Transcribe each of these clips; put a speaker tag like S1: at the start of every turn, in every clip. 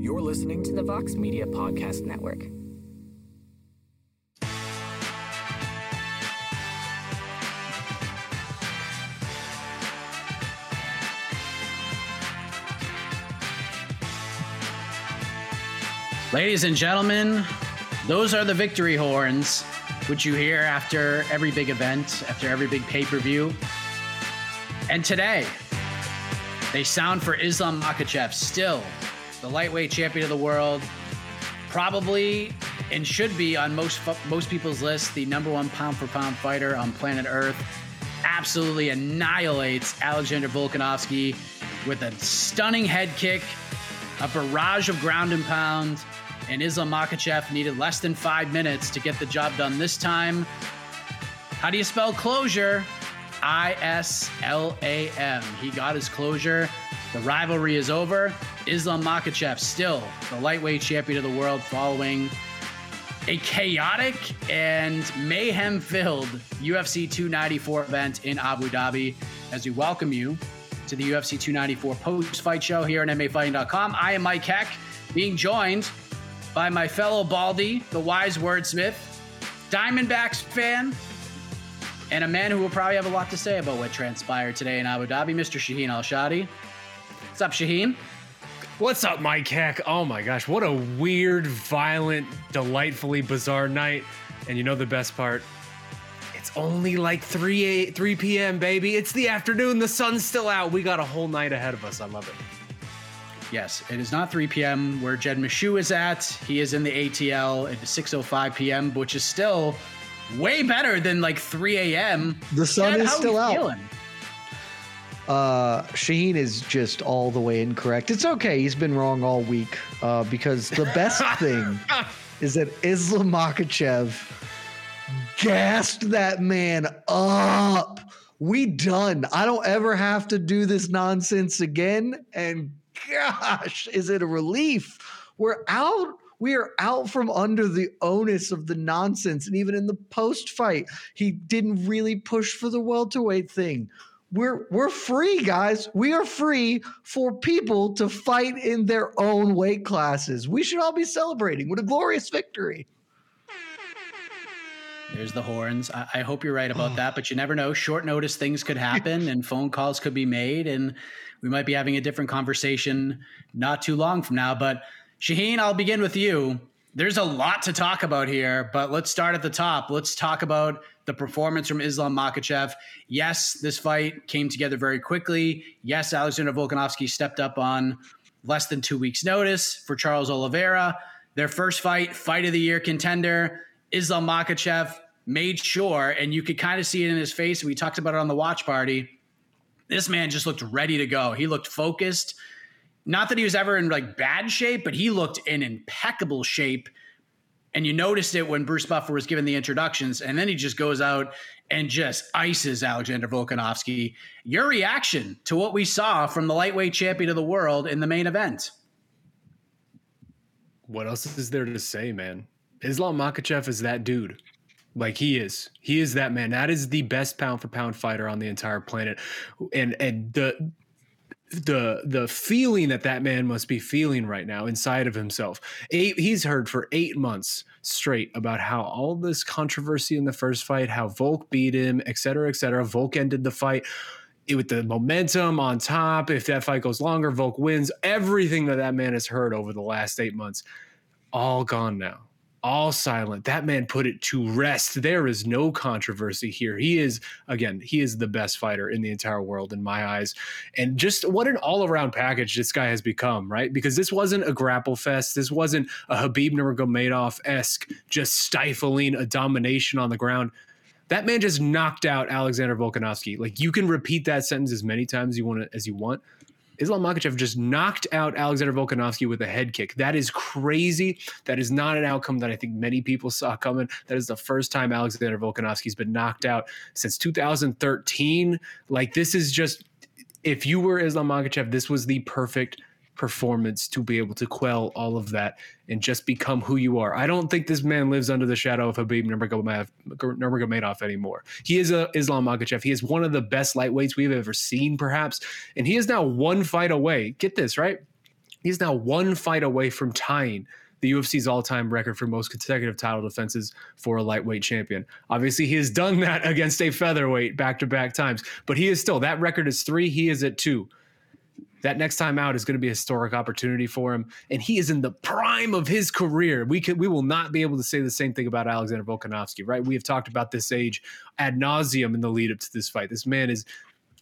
S1: You're listening to the Vox Media Podcast Network.
S2: Ladies and gentlemen, those are the victory horns, which you hear after every big event, after every big pay per view. And today, they sound for Islam Makhachev, still the lightweight champion of the world, probably and should be on most most people's list the number one pound for pound fighter on planet Earth. Absolutely annihilates Alexander Volkanovski with a stunning head kick, a barrage of ground and pound, and Islam Makhachev needed less than five minutes to get the job done this time. How do you spell closure? I S L A M. He got his closure. The rivalry is over. Islam Makhachev still the lightweight champion of the world following a chaotic and mayhem filled UFC 294 event in Abu Dhabi. As we welcome you to the UFC 294 post fight show here on MMAfighting.com. I am Mike Heck, being joined by my fellow Baldy, the wise wordsmith, Diamondbacks fan, and a man who will probably have a lot to say about what transpired today in Abu Dhabi, Mr. Shaheen Al-Shatti. What's up, Shaheen?
S3: What's up, Mike Heck? Oh my gosh, what a weird, violent, delightfully bizarre night. And you know the best part? It's only like 3 8, 3 p.m., baby. It's the afternoon. The sun's still out. We got a whole night ahead of us. I love it.
S2: Yes, it is not 3 p.m. where Jed Meshew is at. He is in the ATL at 6:05 p.m., which is still way better than like 3 a.m.
S4: The sun
S2: Jed,
S4: is
S2: how
S4: still
S2: you
S4: out.
S2: feeling?
S4: Uh, Shaheen is just all the way incorrect. It's okay. He's been wrong all week uh, because the best thing is that Islam Makhachev gassed that man up. We done. I don't ever have to do this nonsense again. And gosh, is it a relief? We're out. We are out from under the onus of the nonsense. And even in the post fight, he didn't really push for the welterweight thing we're we're free guys we are free for people to fight in their own weight classes we should all be celebrating what a glorious victory
S2: There's the horns. I, I hope you're right about oh. that, but you never know. Short notice things could happen and phone calls could be made, and we might be having a different conversation not too long from now. But Shaheen, I'll begin with you. There's a lot to talk about here, but let's start at the top. Let's talk about the performance from Islam Makhachev. Yes, this fight came together very quickly. Yes, Alexander Volkanovski stepped up on less than two weeks' notice for Charles Oliveira. Their first fight, fight of the year contender, Islam Makhachev made sure, and you could kind of see it in his face. We talked about it on the watch party. This man just looked ready to go. He looked focused. Not that he was ever in like bad shape, but he looked in impeccable shape. And you noticed it when Bruce Buffer was given the introductions, and then he just goes out and just ices Alexander Volkanovski. Your reaction to what we saw from the lightweight champion of the world in the main event?
S3: What else is there to say, man? Islam Makhachev is that dude. Like he is. He is that man. That is the best pound for pound fighter on the entire planet. And and the the the feeling that that man must be feeling right now inside of himself. Eight, he's heard for eight months straight about how all this controversy in the first fight, how Volk beat him, et cetera, et cetera. Volk ended the fight it- with the momentum on top. If that fight goes longer, Volk wins. Everything that that man has heard over the last eight months, all gone now. All silent. That man put it to rest. There is no controversy here. He is, again, he is the best fighter in the entire world in my eyes. And just what an all around package this guy has become, right? Because this wasn't a grapple fest. This wasn't a Khabib Nurmagomedov esque, just stifling a domination on the ground. That man just knocked out Alexander Volkanovski. Like you can repeat that sentence as many times you want as you want. Islam Makhachev just knocked out Alexander Volkanovski with a head kick. That is crazy. That is not an outcome that I think many people saw coming. That is the first time Alexander Volkanovski's been knocked out since 2013. Like this is just if you were Islam Makhachev, this was the perfect performance to be able to quell all of that and just become who you are. I don't think this man lives under the shadow of Khabib Nurmagomedov anymore. He is a Islam Makhachev. He is one of the best lightweights we've ever seen, perhaps, and he is now one fight away. Get this right He's now one fight away from tying the UFC's all-time record for most consecutive title defenses for a lightweight champion. Obviously, he has done that against a featherweight back-to-back times, but he is still that record is three. He is at two. That next time out is going to be a historic opportunity for him, and he is in the prime of his career. We could, we will not be able to say the same thing about Alexander Volkanovski, right? We have talked about this age ad nauseum in the lead up to this fight. This man is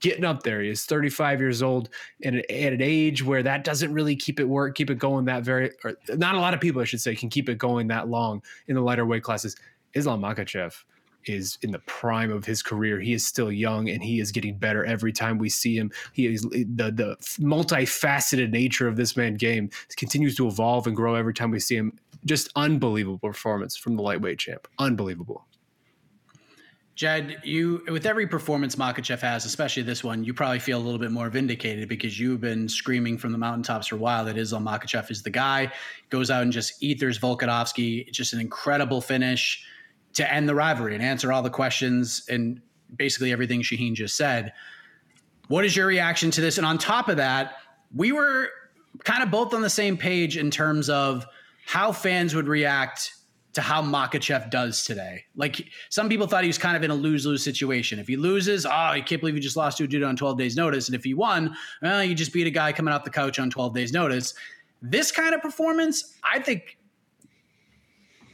S3: getting up there. He is 35 years old and at an age where that doesn't really keep it work, keep it going that very, or not a lot of people, I should say, can keep it going that long in the lighter weight classes. Islam Makhachev is in the prime of his career. He is still young and he is getting better every time we see him. He is eh, the the multifaceted nature of this man game continues to evolve and grow every time we see him. Just unbelievable performance from the lightweight champ. Unbelievable.
S2: Jed, you with every performance Makhachev has, especially this one, you probably feel a little bit more vindicated because you've been screaming from the mountaintops for a while that Islam Makhachev is the guy. Goes out and just ethers Volkanovski. Just an incredible finish to end the rivalry and answer all the questions and basically everything Shaheen just said. What is your reaction to this? And on top of that, we were kind of both on the same page in terms of how fans would react to how Makhachev does today. Like some people thought he was kind of in a lose lose situation. If he loses, oh, I can't believe he just lost to a dude on 12 days notice. And if he won, well, you just beat a guy coming off the couch on 12 days notice. This kind of performance, I think,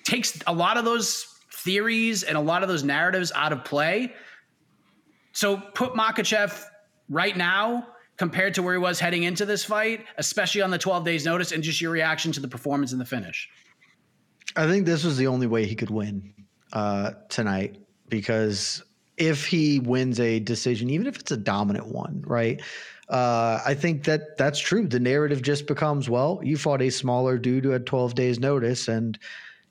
S2: takes a lot of those theories and a lot of those narratives out of play. So put Makhachev right now compared to where he was heading into this fight, especially on the 12 days notice, and just your reaction to the performance and the finish.
S4: I think this was the only way he could win uh, tonight because if he wins a decision, even if it's a dominant one, right? Uh, I think that that's true. The narrative just becomes, well, you fought a smaller dude who had 12 days notice and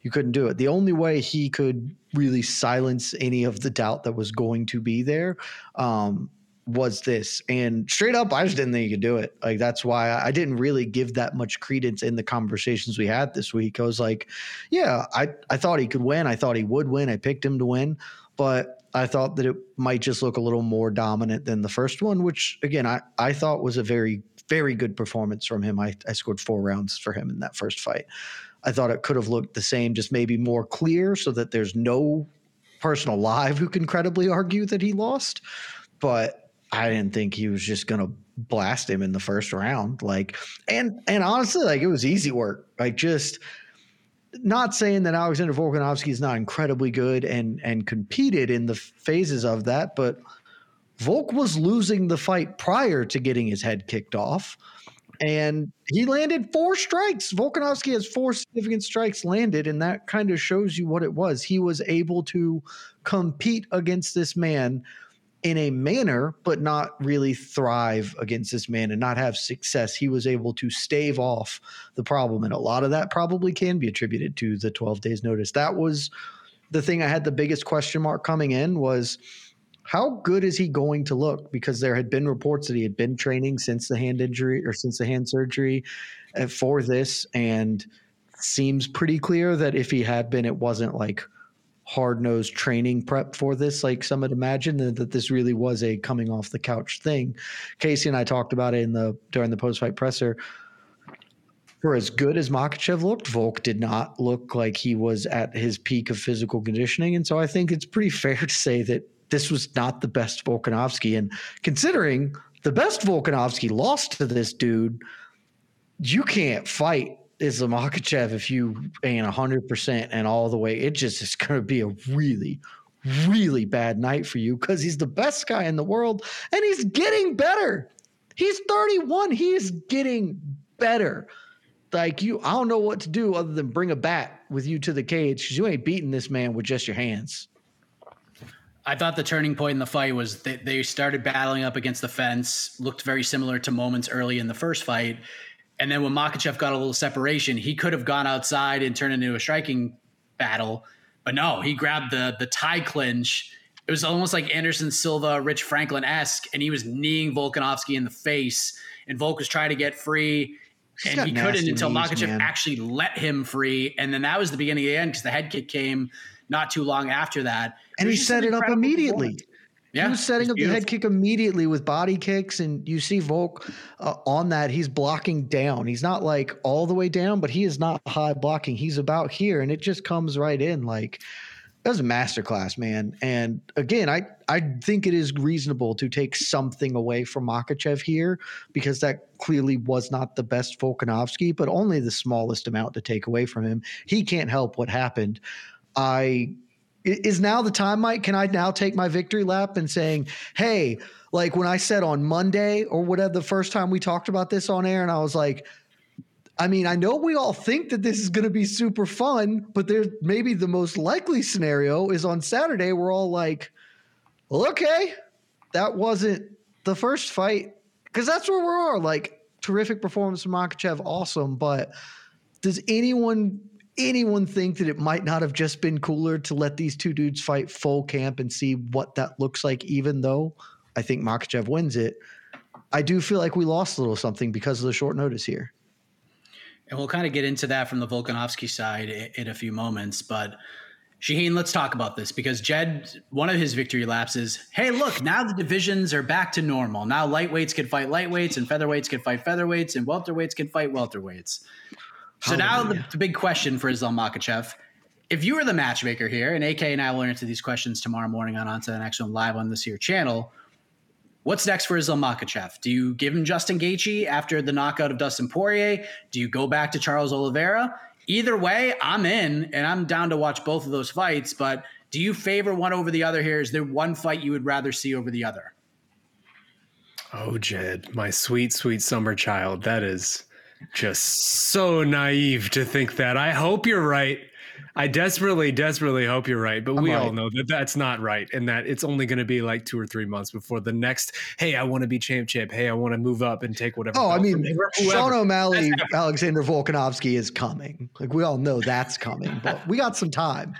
S4: you couldn't do it. The only way he could really silence any of the doubt that was going to be there um, was this. And straight up, I just didn't think he could do it. Like that's why I didn't really give that much credence in the conversations we had this week. I was like, yeah, I, I thought he could win. I thought he would win. I picked him to win, but I thought that it might just look a little more dominant than the first one, which again, I, I thought was a very, very good performance from him. I, I scored four rounds for him in that first fight. I thought it could have looked the same, just maybe more clear so that there's no person alive who can credibly argue that he lost. But I didn't think he was just gonna blast him in the first round. Like, and and honestly, like it was easy work. Like just not saying that Alexander Volkanovski is not incredibly good and and competed in the phases of that, but Volk was losing the fight prior to getting his head kicked off. And he landed four strikes. Volkanovski has four significant strikes landed, and that kind of shows you what it was. He was able to compete against this man in a manner, but not really thrive against this man and not have success. He was able to stave off the problem. And a lot of that probably can be attributed to the 12 days notice. That was the thing I had the biggest question mark coming in was how good is he going to look? Because there had been reports that he had been training since the hand injury or since the hand surgery uh, for this. And seems pretty clear that if he had been, it wasn't like – hard nosed training prep for this, like some had imagined, that this really was a coming off the couch thing. Casey and I talked about it in the during the post fight presser. For as good as Makhachev looked, Volk did not look like he was at his peak of physical conditioning. And so I think it's pretty fair to say that this was not the best Volkanovski. And considering the best Volkanovski lost to this dude, you can't fight Islam if you ain't 100% and all the way. It just is going to be a really, really bad night for you because he's the best guy in the world and he's getting better. He's 31. He is getting better. Like you, I don't know what to do other than bring a bat with you to the cage because you ain't beating this man with just your hands.
S2: I thought the turning point in the fight was that they started battling up against the fence, looked very similar to moments early in the first fight. And then when Makhachev got a little separation, he could have gone outside and turned into a striking battle. But no, he grabbed the the tie clinch. It was almost like Anderson Silva, Rich Franklin esque, and he was kneeing Volkanovski in the face. And Volk was trying to get free, He's and he couldn't until knees, Makhachev man. actually let him free. And then that was the beginning of the end because the head kick came not too long after that.
S4: And he set it up immediately.
S2: Yeah,
S4: he was setting up the head kick immediately with body kicks, and you see Volk uh, on that. He's blocking down. He's not like all the way down, but he is not high blocking. He's about here, and it just comes right in. Like that was a masterclass, man. And again, I I think it is reasonable to take something away from Makhachev here because that clearly was not the best Volkanovski, but only the smallest amount to take away from him. He can't help what happened. I is now the time, Mike. Can I now take my victory lap and saying, hey, like when I said on Monday or whatever the first time we talked about this on air, and I was like, I mean, I know we all think that this is going to be super fun, but there's maybe the most likely scenario is on Saturday. We're all like, well, okay, that wasn't the first fight because that's where we are. Like, terrific performance from Makhachev, awesome. But does anyone anyone think that it might not have just been cooler to let these two dudes fight full camp and see what that looks like? Even though I think Makhachev wins it, I do feel like we lost a little something because of the short notice here.
S2: And we'll kind of get into that from the Volkanovski side in a few moments. But Shaheen, let's talk about this because Jed, one of his victory laps is hey, look, now the divisions are back to normal. Now lightweights can fight lightweights and featherweights can fight featherweights and welterweights can fight welterweights. So now the, the big question for Islam Makhachev if you were the matchmaker here, and AK and I will answer these questions tomorrow morning on Onto the Next One live on this here channel. What's next for Islam Makhachev? Do you give him Justin Gaethje after the knockout of Dustin Poirier? Do you go back to Charles Oliveira? Either way, I'm in and I'm down to watch both of those fights. But do you favor one over the other here? Is there one fight you would rather see over the other?
S3: Oh, Jed, my sweet, sweet summer child. That is just so naive to think that. I hope you're right. I desperately, desperately hope you're right. But
S4: I'm
S3: we all know that that's not right and that it's only going to be like two or three months before the next, hey, I want to be champ champ. Hey, I want to move up and take whatever.
S4: Oh, I mean,
S3: whoever.
S4: Sean O'Malley, Alexander Volkanovski is coming. Like we all know that's coming, but we got some time.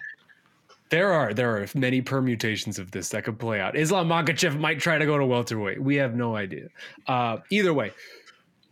S3: There are there are many permutations of this that could play out. Islam Makhachev might try to go to welterweight. We have no idea. Uh, either way,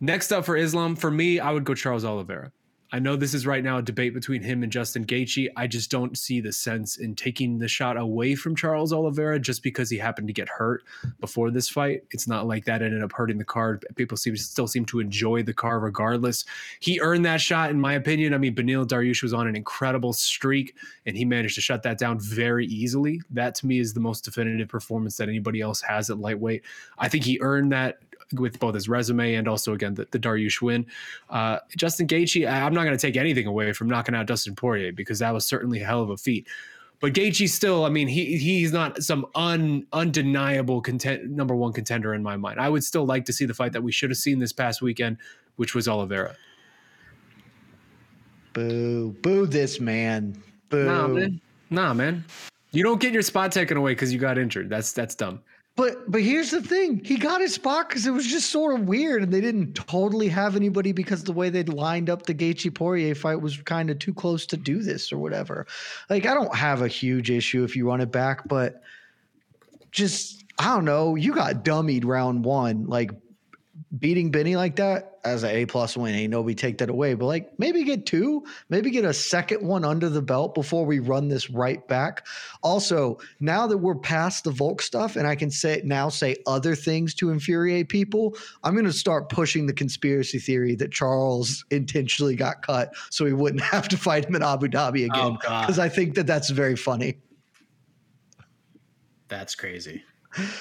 S3: next up for Islam, for me, I would go Charles Oliveira. I know this is right now a debate between him and Justin Gaethje. I just don't see the sense in taking the shot away from Charles Oliveira just because he happened to get hurt before this fight. It's not like that ended up hurting the card. People seem still seem to enjoy the card regardless. He earned that shot, in my opinion. I mean, Beneil Dariush was on an incredible streak, and he managed to shut that down very easily. That to me is the most definitive performance that anybody else has at lightweight. I think he earned that with both his resume and also again the, the Dariush win. Uh, Justin Gaethje, I- I'm not going to take anything away from knocking out Dustin Poirier because that was certainly a hell of a feat. But Gaethje still, I mean, he he's not some un, undeniable content, number one contender in my mind. I would still like to see the fight that we should have seen this past weekend, which was Oliveira.
S4: Boo, boo this man. Boo.
S3: Nah, man. Nah, man. You don't get your spot taken away because you got injured. That's that's dumb.
S4: But but here's the thing: he got his spot because it was just sort of weird, and they didn't totally have anybody because the way they'd lined up the Gaethje Poirier fight was kind of too close to do this or whatever. Like I don't have a huge issue if you run it back, but just I don't know. You got dummied round one, like beating Benny like that as an A plus win. Ain't nobody take that away. But like maybe get two, maybe get a second one under the belt before we run this right back. Also, now that we're past the Volk stuff and I can say now say other things to infuriate people, I'm gonna start pushing the conspiracy theory that Charles intentionally got cut so he wouldn't have to fight him in Abu Dhabi oh, again.
S2: Oh,
S4: Because I think that that's very funny.
S2: That's crazy.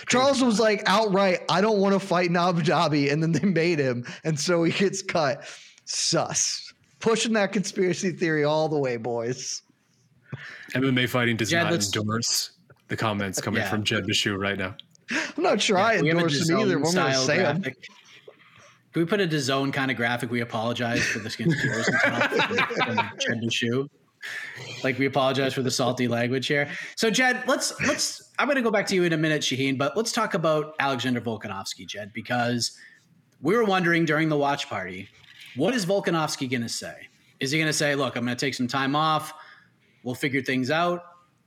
S4: Charles was like outright, I don't want to fight in Abu Dhabi, and then they made him, and so he gets cut. Sus. Pushing that conspiracy theory all the way, boys.
S3: MMA fighting does
S2: Jed,
S3: not
S2: let's-
S3: endorse the comments coming
S2: Yeah.
S3: from Jed Meshew right now.
S4: I'm not sure I
S2: We have a
S4: endorse him either,
S2: DAZN
S4: but I'm going to
S2: style
S4: say him.
S2: Can we put a DAZN kind of graphic? We apologize for this conspiracy talk from- from Jed Meshew. Like we apologize for the salty language here. So Jed, let's let's. I'm going to go back to you in a minute, Shaheen, but let's talk about Alexander Volkanovski, Jed, because we were wondering during the watch party, what is Volkanovski going to say? Is he going to say, "Look, I'm going to take some time off. We'll figure things out,"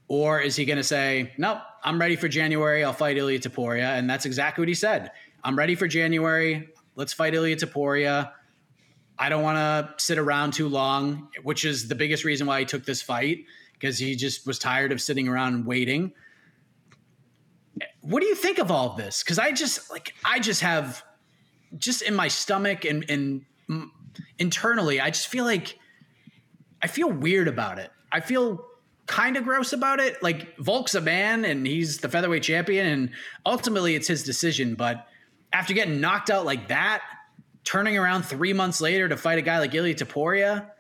S2: or is he going to say, "Nope, I'm ready for January. I'll fight Ilia Topuria," and that's exactly what he said. I'm ready for January. Let's fight Ilia Topuria. I don't want to sit around too long, which is the biggest reason why he took this fight because he just was tired of sitting around and waiting. what do you think of all of this? Because I just like I just have just in my stomach and and internally, I just feel like I feel weird about it. I feel kind of gross about it. Like Volk's a man and he's the featherweight champion, and ultimately it's his decision. But after getting knocked out like that, turning around three months later to fight a guy like Ilia Topuria,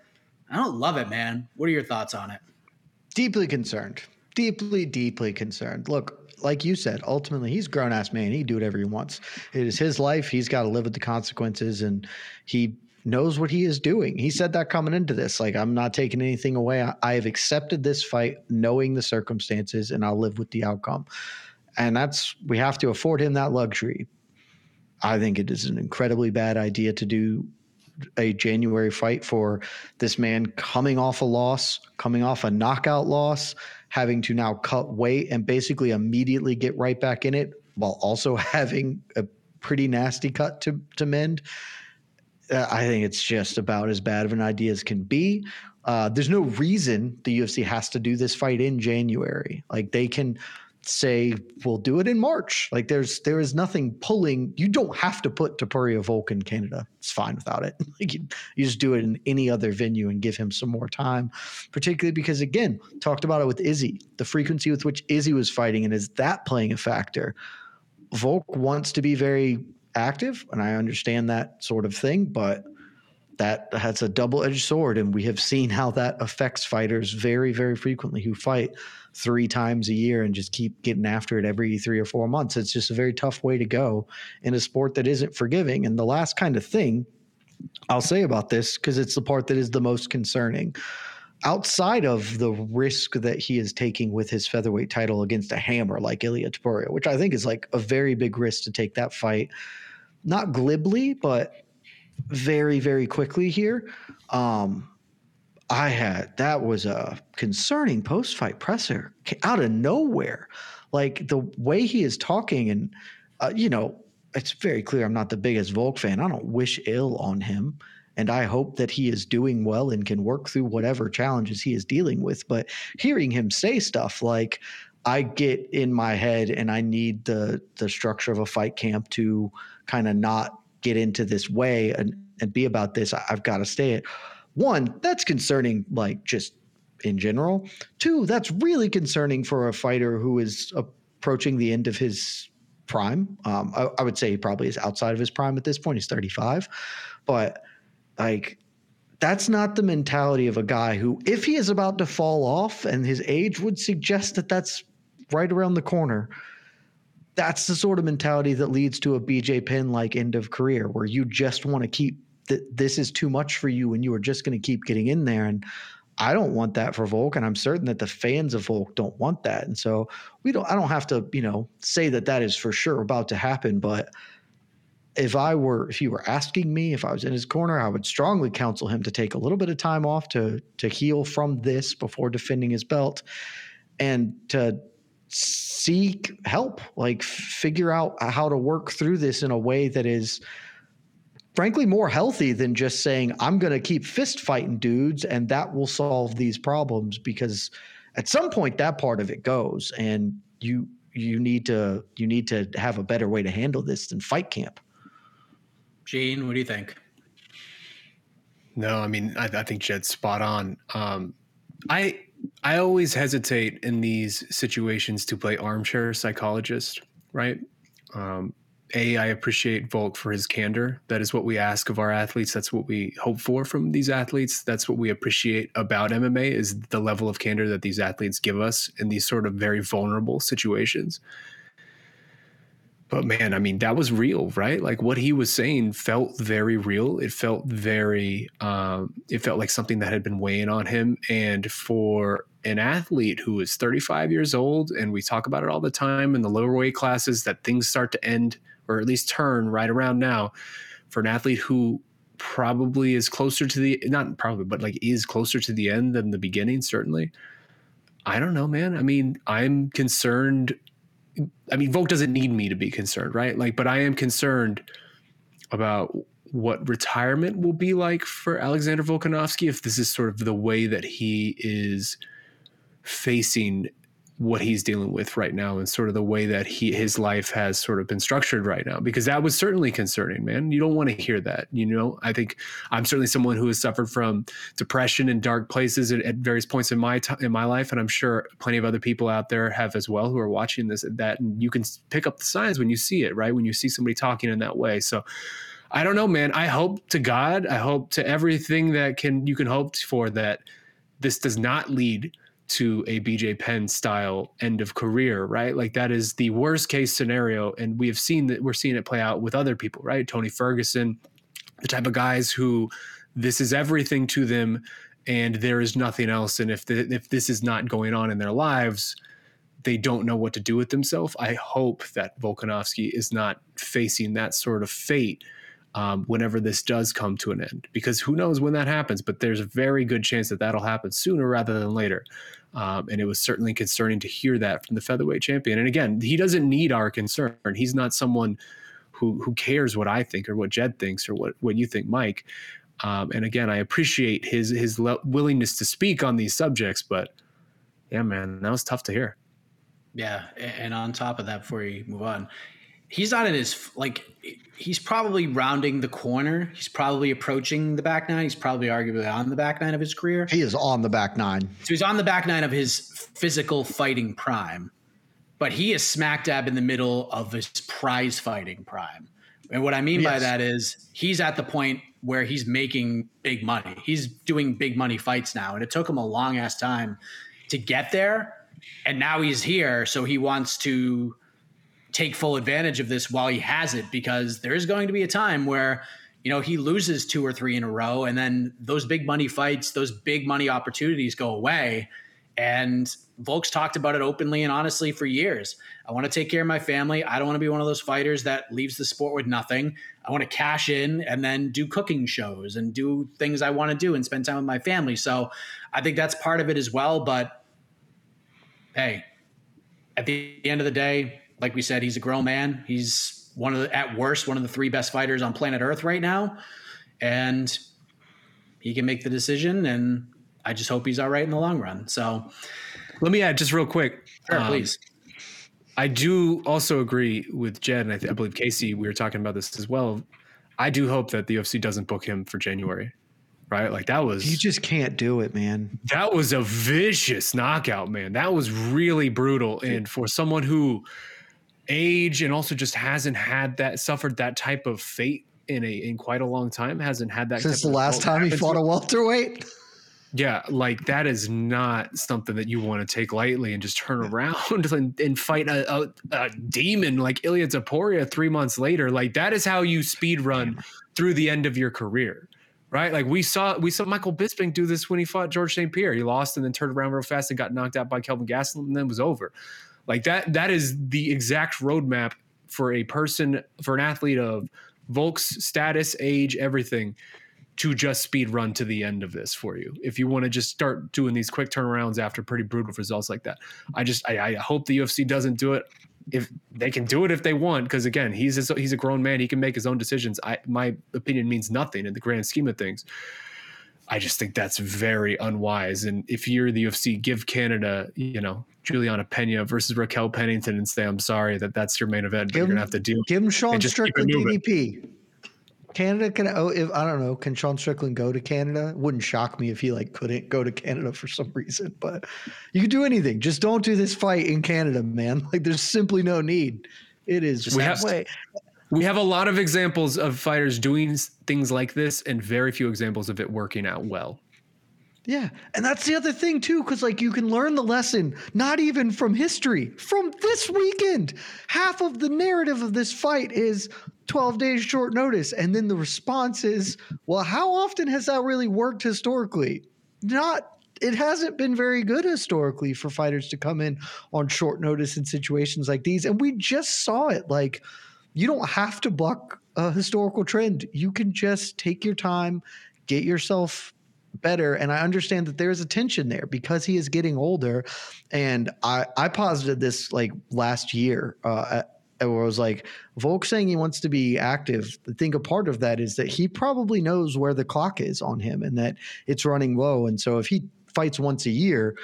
S2: I don't love it, man. What are your thoughts on it?
S4: Deeply concerned. Deeply, deeply concerned. Look, like you said, ultimately he's grown ass man. He can do whatever he wants. It is his life. He's got to live with the consequences, and he knows what he is doing. He said that coming into this. Like, I'm not taking anything away. I have accepted this fight, knowing the circumstances, and I'll live with the outcome. And that's we have to afford him that luxury. I think it is an incredibly bad idea to do a January fight for this man coming off a loss, coming off a knockout loss, having to now cut weight and basically immediately get right back in it while also having a pretty nasty cut to to mend. Uh, I think it's just about as bad of an idea as can be. Uh, there's no reason the UFC has to do this fight in January. Like they can say we'll do it in March. Like there's there is nothing pulling. You don't have to put Topuria Volk in Canada. It's fine without it. Like you, you just do it in any other venue and give him some more time. Particularly because again, talked about it with Izzy, the frequency with which Izzy was fighting, and is that playing a factor? Volk wants to be very active, and I understand that sort of thing, but that has a double-edged sword, and we have seen how that affects fighters very, very frequently who fight three times a year and just keep getting after it every three or four months. It's just a very tough way to go in a sport that isn't forgiving. And the last kind of thing I'll say about this, because it's the part that is the most concerning. Outside of the risk that he is taking with his featherweight title against a hammer like Ilia Topuria, which I think is like a very big risk to take that fight, not glibly, but very, very quickly here. Um, I had that was a concerning post fight presser out of nowhere. Like the way he is talking, and uh, you know, it's very clear I'm not the biggest Volk fan. I don't wish ill on him. And I hope that he is doing well and can work through whatever challenges he is dealing with. But hearing him say stuff like, I get in my head and I need the the structure of a fight camp to kind of not get into this way and, and be about this. I've got to stay it one, that's concerning, like just in general. Two, that's really concerning for a fighter who is approaching the end of his prime. Um, I, I, would say he probably is outside of his prime at this point. He's 35. But like, that's not the mentality of a guy who, if he is about to fall off and his age would suggest that that's right around the corner, that's the sort of mentality that leads to a BJ Penn like end of career where you just want to keep that this is too much for you and you are just going to keep getting in there. And I don't want that for Volk, and I'm certain that the fans of Volk don't want that. And so we don't. I don't have to, you know, say that that is for sure about to happen. But if I were, if you were asking me, if I was in his corner, I would strongly counsel him to take a little bit of time off to to heal from this before defending his belt, and to seek help, like figure out how to work through this in a way that is frankly more healthy than just saying i'm going to keep fist fighting dudes and that will solve these problems because at some point that part of it goes and you you need to you need to have a better way to handle this than fight camp.
S2: Gene what do you think?
S3: No i mean i, I think jed's spot on. Um, i i always hesitate in these situations to play armchair psychologist right um, a, I appreciate Volk for his candor. That is what we ask of our athletes. That's what we hope for from these athletes. That's what we appreciate about MMA is the level of candor that these athletes give us in these sort of very vulnerable situations. But man, I mean, that was real, right? Like what he was saying felt very real. It felt very, um, it felt like something that had been weighing on him. And for an athlete who is 35 years old, and we talk about it all the time in the lower weight classes, that things start to end or at least turn right around now for an athlete who probably is closer to the not probably but like is closer to the end than the beginning certainly i don't know man i mean i'm concerned i mean Volk doesn't need me to be concerned right? Like but i am concerned about what retirement will be like for alexander volkanovski if this is sort of the way that he is facing what he's dealing with right now and sort of the way that he his life has sort of been structured right now because that was certainly concerning man. You don't want to hear that you know? I think i'm certainly someone who has suffered from depression in dark places at, at various points in my t- in my life and i'm sure plenty of other people out there have as well who are watching this that and you can pick up the signs when you see it right? When you see somebody talking in that way. So I don't know, man. I hope to God, I hope to everything that can you can hope for that this does not lead to a BJ Penn style end of career, right? Like that is the worst case scenario, and we have seen that we're seeing it play out with other people, right? Tony Ferguson, the type of guys who this is everything to them, and there is nothing else. And if the, if this is not going on in their lives, they don't know what to do with themselves. I hope that Volkanovski is not facing that sort of fate um, whenever this does come to an end, because who knows when that happens, but there's a very good chance that that'll happen sooner rather than later. Um, and it was certainly concerning to hear that from the featherweight champion. And again, he doesn't need our concern. He's not someone who who cares what I think or what Jed thinks or what what you think, Mike. Um, and again, I appreciate his his le- willingness to speak on these subjects, but yeah, man, that was tough to hear.
S2: Yeah, and on top of that, before we move on, he's not in his like he's probably rounding the corner. He's probably approaching the back nine. He's probably arguably on the back nine of his career.
S4: He is on the back nine.
S2: So he's on the back nine of his physical fighting prime, but he is smack dab in the middle of his prize fighting prime. And what I mean yes. by that is he's at the point where he's making big money. He's doing big money fights now. And it took him a long ass time to get there. And now he's here. So he wants to take full advantage of this while he has it because there is going to be a time where you know he loses two or three in a row and then those big money fights those big money opportunities go away and Volk's talked about it openly and honestly for years. I want to take care of my family. I don't want to be one of those fighters that leaves the sport with nothing. I want to cash in and then do cooking shows and do things I want to do and spend time with my family. So I think that's part of it as well. But hey, at the end of the day, like we said, he's a grown man. He's one of the, at worst, one of the three best fighters on planet Earth right now. And he can make the decision. And I just hope he's all right in the long run. So
S3: let me add just real quick.
S2: Sure, um, please.
S3: I do also agree with Jed, and I, th- I believe Casey, we were talking about this as well. I do hope that the UFC doesn't book him for January right? Like that was
S4: you just can't do it, man.
S3: That was a vicious knockout, man. That was really brutal. And for someone who age and also just hasn't had that suffered that type of fate in a in quite a long time. Hasn't had that
S4: since the last time he fought a welterweight.
S3: Yeah, like that is not something that you want to take lightly and just turn around and, and fight a, a, a, demon like Ilia Topuria three months later. Like that is how you speed run through the end of your career, right? Like we saw we saw Michael Bisping do this when he fought George St. Pierre. He lost and then turned around real fast and got knocked out by Kelvin Gastelum and then was over. Like that that is the exact roadmap for a person for an athlete of Volk's status, age, everything to just speed run to the end of this for you. If you want to just start doing these quick turnarounds after pretty brutal results like that, I just I, I hope the UFC doesn't do it. If they can do it if they want, because again, he's a, he's a grown man, he can make his own decisions. I my opinion means nothing in the grand scheme of things. I just think that's very unwise. And if you're the UFC, give Canada, you know, Juliana Pena versus Raquel Pennington and say, I'm sorry that that's your main event, but you're going to have to deal.
S4: Give him Sean Strickland DDP. Canada can oh if I don't know can Sean Strickland go to Canada? Wouldn't shock me if he like couldn't go to Canada for some reason. But you can do anything. Just don't do this fight in Canada, man. Like there's simply no need. It is
S3: we have, way. We have a lot of examples of fighters doing things like this, and very few examples of it working out well.
S4: Yeah. And that's the other thing, too, because like you can learn the lesson, not even from history, from this weekend. Half of the narrative of this fight is 12 days short notice. And then the response is, well, how often has that really worked historically? Not it hasn't been very good historically for fighters to come in on short notice in situations like these. And we just saw it. Like, you don't have to buck a historical trend. You can just take your time, get yourself better. And I understand that there's a tension there because he is getting older. And I, I posited this like last year. Uh, where I was like, Volk saying he wants to be active. I think a part of that is that he probably knows where the clock is on him and that it's running low. And so if he fights once a year,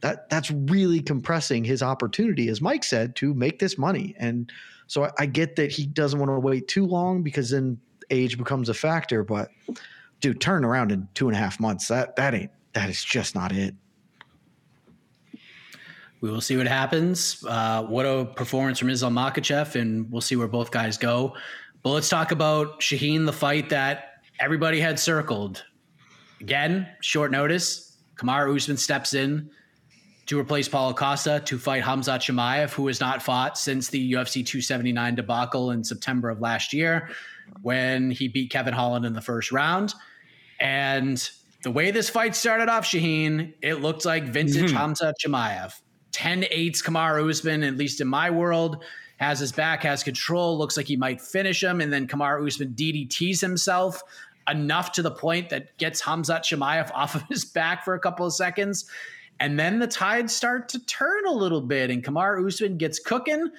S4: that that's really compressing his opportunity, as Mike said, to make this money. And so I, I get that he doesn't want to wait too long because then age becomes a factor. But dude, turn around in two and a half months. That that ain't that is just not it.
S2: We will see what happens. Uh, what a performance from Islam Makhachev, and we'll see where both guys go. But let's talk about Shaheen, the fight that everybody had circled. Again, short notice. Kamaru Usman steps in to replace Paulo Costa to fight Khamzat Chimaev, who has not fought since the UFC 279 debacle in September of last year when he beat Kevin Holland in the first round. And the way this fight started off, Shaheen, it looked like vintage mm-hmm. Khamzat Chimaev. 10 8s Kamaru Usman, at least in my world, has his back, has control, looks like he might finish him. And then Kamaru Usman DDTs himself enough to the point that gets Khamzat Chimaev off of his back for a couple of seconds. And then the tides start to turn a little bit, and Kamaru Usman gets cooking.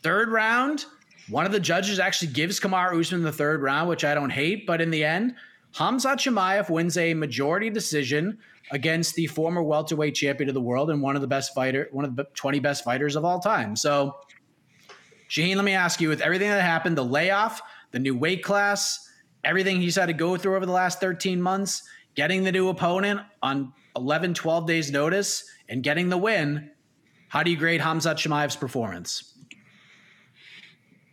S2: Third round, one of the judges actually gives Kamaru Usman the third round, which I don't hate. But in the end, Khamzat Chimaev wins a majority decision against the former welterweight champion of the world and one of the best fighter, one of the 20 best fighters of all time. So, Shaheen, let me ask you with everything that happened, the layoff, the new weight class, everything he's had to go through over the last 13 months, getting the new opponent on 11, 12 days notice and getting the win, how do you grade Khamzat Chimaev's performance?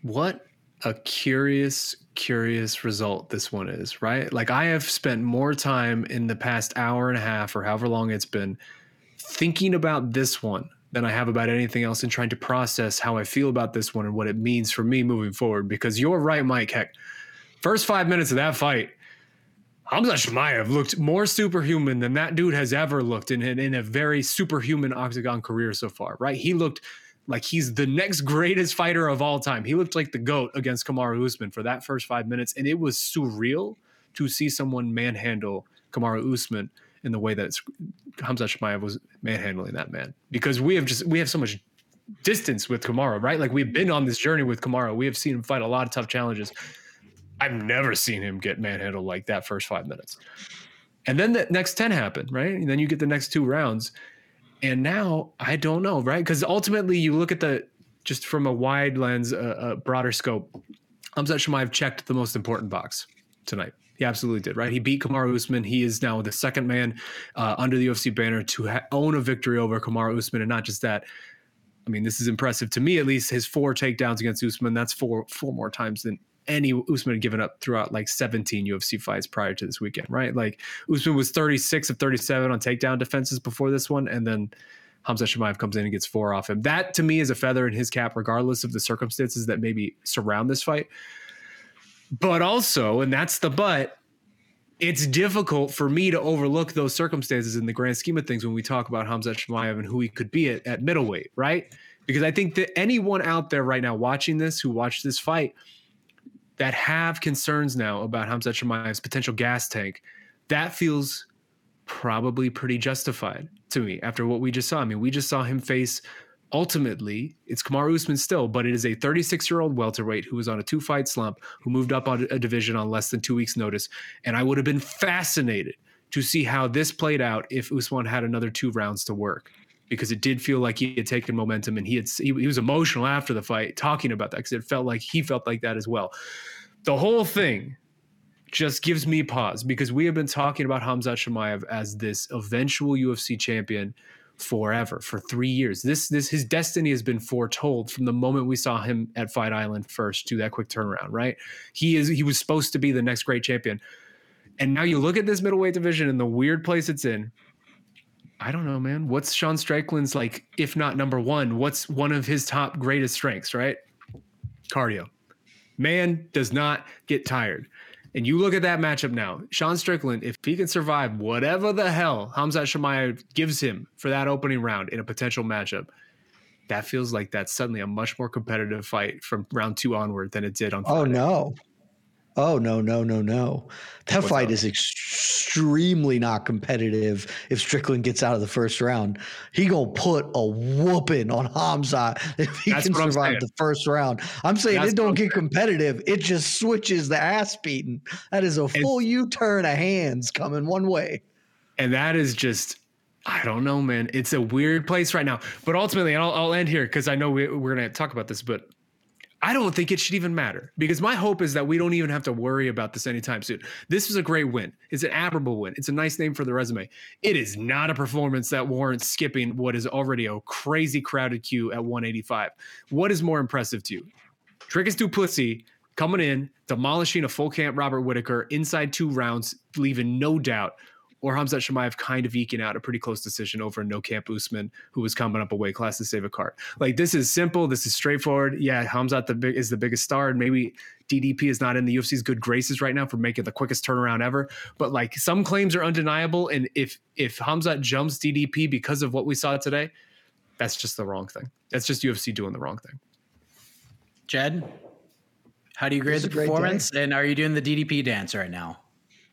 S3: What a curious, curious result this one is, right? Like I have spent more time in the past hour and a half or however long it's been thinking about this one than I have about anything else and trying to process how I feel about this one and what it means for me moving forward. Because you're right, Mike. Heck, first five minutes of that fight, Khamzat Chimaev looked more superhuman than that dude has ever looked in, in a very superhuman octagon career so far, right? He looked like he's the next greatest fighter of all time. He looked like the GOAT against Kamaru Usman for that first five minutes. And it was surreal to see someone manhandle Kamaru Usman in the way that Khamzat Chimaev was manhandling that man. Because we have just we have so much distance with Kamaru, right? Like we've been on this journey with Kamaru. We have seen him fight a lot of tough challenges. I've never seen him get manhandled like that first five minutes. And then the next 10 happened, right? And then you get the next two rounds. And now I don't know, right? Because ultimately, you look at the just from a wide lens, a, a broader scope. Khamzat Chimaev checked the most important box tonight. He absolutely did, right? He beat Kamaru Usman. He is now the second man uh, under the UFC banner to ha- own a victory over Kamaru Usman, and not just that. I mean, this is impressive to me, at least. His four takedowns against Usman. That's four four more times than any Usman had given up throughout like 17 UFC fights prior to this weekend, right? Like Usman was 36 of 37 on takedown defenses before this one, and then Khamzat Chimaev comes in and gets four off him. That to me is a feather in his cap, regardless of the circumstances that maybe surround this fight. But also, and that's the but, it's difficult for me to overlook those circumstances in the grand scheme of things when we talk about Khamzat Chimaev and who he could be at, at middleweight, right? Because I think that anyone out there right now watching this who watched this fight – that have concerns now about Khamzat Chimaev's potential gas tank, that feels probably pretty justified to me after what we just saw. I mean, we just saw him face ultimately it's Kamaru Usman still, but it is a 36 year old welterweight who was on a two fight slump, who moved up on a division on less than two weeks' notice. And I would have been fascinated to see how this played out if Usman had another two rounds to work. Because it did feel like he had taken momentum and he had he, he was emotional after the fight talking about that because it felt like he felt like that as well the whole thing just gives me pause because we have been talking about Khamzat Chimaev as this eventual UFC champion forever for three years. This this his destiny has been foretold from the moment we saw him at Fight Island first to that quick turnaround. Right, he is he was supposed to be the next great champion, and now you look at this middleweight division and the weird place it's in. I don't know, man. What's Sean Strickland's like, if not number one? What's one of his top greatest strengths? Right, cardio man does not get tired. And you look at that matchup now, Sean Strickland, if he can survive whatever the hell Khamzat Chimaev gives him for that opening round in a potential matchup, that feels like that's suddenly a much more competitive fight from round two onward than it did on.
S4: Oh, Friday. Oh no, Oh no no no no! That What's fight up? is extremely not competitive. If Strickland gets out of the first round, he gonna put a whooping on Khamzat if he That's can survive the first round. I'm saying That's it don't get competitive. It just switches the ass beating. That is a full U turn of hands coming one way.
S3: And that is just I don't know, man. It's a weird place right now. But ultimately, I'll, I'll end here because I know we, we're going to talk about this, but I don't think it should even matter because my hope is that we don't even have to worry about this anytime soon. This was a great win. It's an admirable win. It's a nice name for the resume. It is not a performance that warrants skipping what is already a crazy crowded queue at 185. What is more impressive to you? Dricus Du Plessis coming in, demolishing a full camp Robert Whitaker inside two rounds, leaving no doubt or Khamzat Chimaev kind of eking out a pretty close decision over Kamaru Usman, who was coming up a weight class to save a card. Like this is simple. This is straightforward. Yeah, Khamzat the big, is the biggest star, and maybe DDP is not in the UFC's good graces right now for making the quickest turnaround ever. But like some claims are undeniable, and if if Khamzat jumps DDP because of what we saw today, that's just the wrong thing. That's just UFC doing the wrong thing.
S2: Jed, how do you grade the performance? And are you doing the DDP dance right now?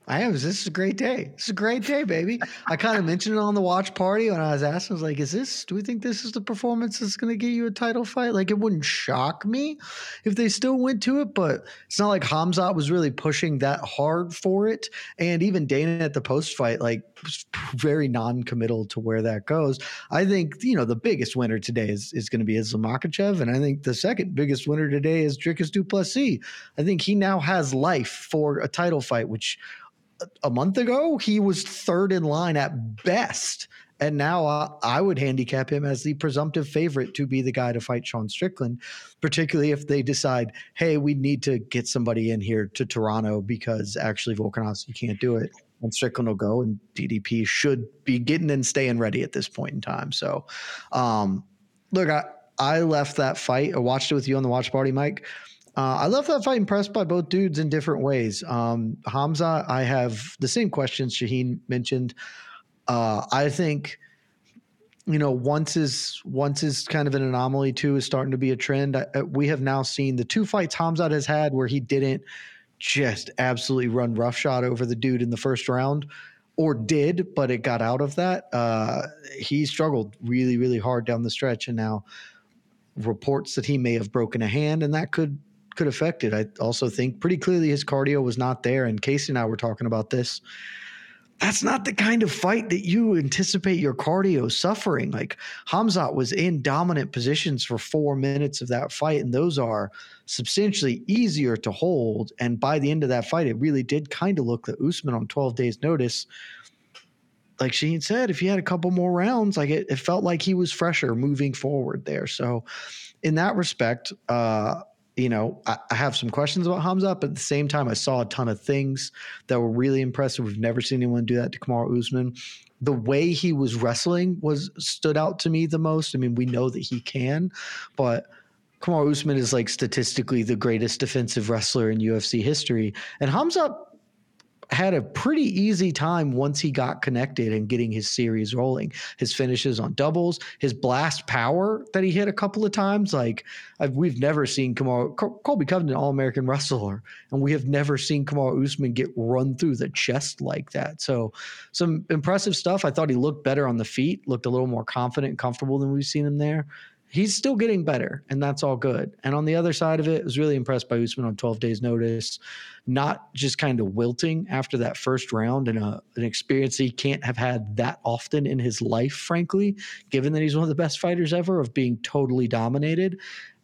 S4: I am. This is a great day. This is a great day, baby. I kind of mentioned it on the watch party when I was asking. I was like, "Is this? Do we think this is the performance that's going to get you a title fight?" Like, it wouldn't shock me if they still went to it, but it's not like Khamzat was really pushing that hard for it. And even Dana at the post fight, like, was very non-committal to where that goes. I think you know the biggest winner today is is going to be Islam Makhachev, and I think the second biggest winner today is Dricus Du Plessis. I think he now has life for a title fight, which a month ago, he was third in line at best. And now uh, I would handicap him as the presumptive favorite to be the guy to fight Sean Strickland, particularly if they decide, hey, we need to get somebody in here to Toronto because actually Volkanovski can't do it. And Strickland will go, and DDP should be getting and staying ready at this point in time. So, um, look, I, I left that fight. I watched it with you on the watch party, Mike. Uh, I love that fight impressed by both dudes in different ways. Um, Khamzat, I have the same questions Shaheen mentioned. Uh, I think, you know, once is once is kind of an anomaly too is starting to be a trend. I, we have now seen the two fights Khamzat has had where he didn't just absolutely run roughshod over the dude in the first round or did, but it got out of that. Uh, he struggled really, really hard down the stretch, and now reports that he may have broken a hand, and that could could affect it. I also think pretty clearly his cardio was not there. And Casey and I were talking about this. That's not the kind of fight that you anticipate your cardio suffering. Like Khamzat was in dominant positions for four minutes of that fight, and those are substantially easier to hold. And by the end of that fight, it really did kind of look that Usman on 12 days' notice like Sheen said, if he had a couple more rounds, like it, it felt like he was fresher moving forward there. So, in that respect, uh, you know, I, I, have some questions about Khamzat, but at the same time, I saw a ton of things that were really impressive. We've never seen anyone do that to Kamaru Usman. The way he was wrestling was stood out to me the most. I mean, we know that he can, but Kamaru Usman is like statistically the greatest defensive wrestler in UFC history, and Khamzat had a pretty easy time once he got connected and getting his series rolling. His finishes on doubles, his blast power that he hit a couple of times. Like I've, we've never seen Kamal Colby Covington, All American wrestler, and we have never seen Kamaru Usman get run through the chest like that. So some impressive stuff. I thought he looked better on the feet, looked a little more confident and comfortable than we've seen him there he's still getting better, and that's all good. And on the other side of it, I was really impressed by Usman on 12 days' notice, not just kind of wilting after that first round and a, an experience he can't have had that often in his life, frankly, given that he's one of the best fighters ever, of being totally dominated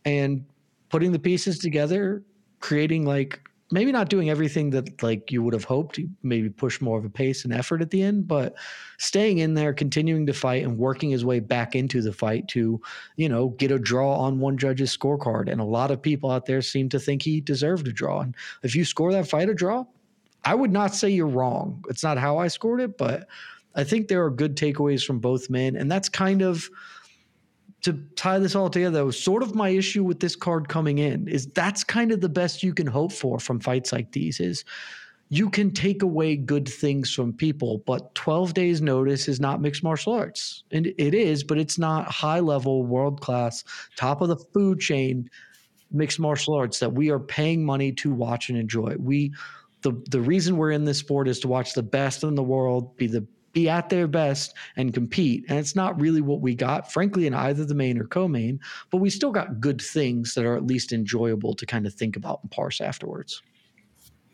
S4: and putting the pieces together, creating like maybe not doing everything that like you would have hoped maybe push more of a pace and effort at the end but staying in there continuing to fight and working his way back into the fight to you know get a draw on one judge's scorecard. And a lot of people out there seem to think he deserved a draw. And if you score that fight a draw i would not say you're wrong. It's not how i scored it but i think there are good takeaways from both men. And that's kind of to tie this all together, was sort of my issue with this card coming in. Is that's kind of the best you can hope for from fights like these. Is you can take away good things from people, but 12 days notice is not mixed martial arts. And it is, but it's not high level, world class, top of the food chain mixed martial arts that we are paying money to watch and enjoy. We the the reason we're in this sport is to watch the best in the world be the be at their best and compete. And it's not really what we got, frankly, in either the main or co main, but we still got good things that are at least enjoyable to kind of think about and parse afterwards.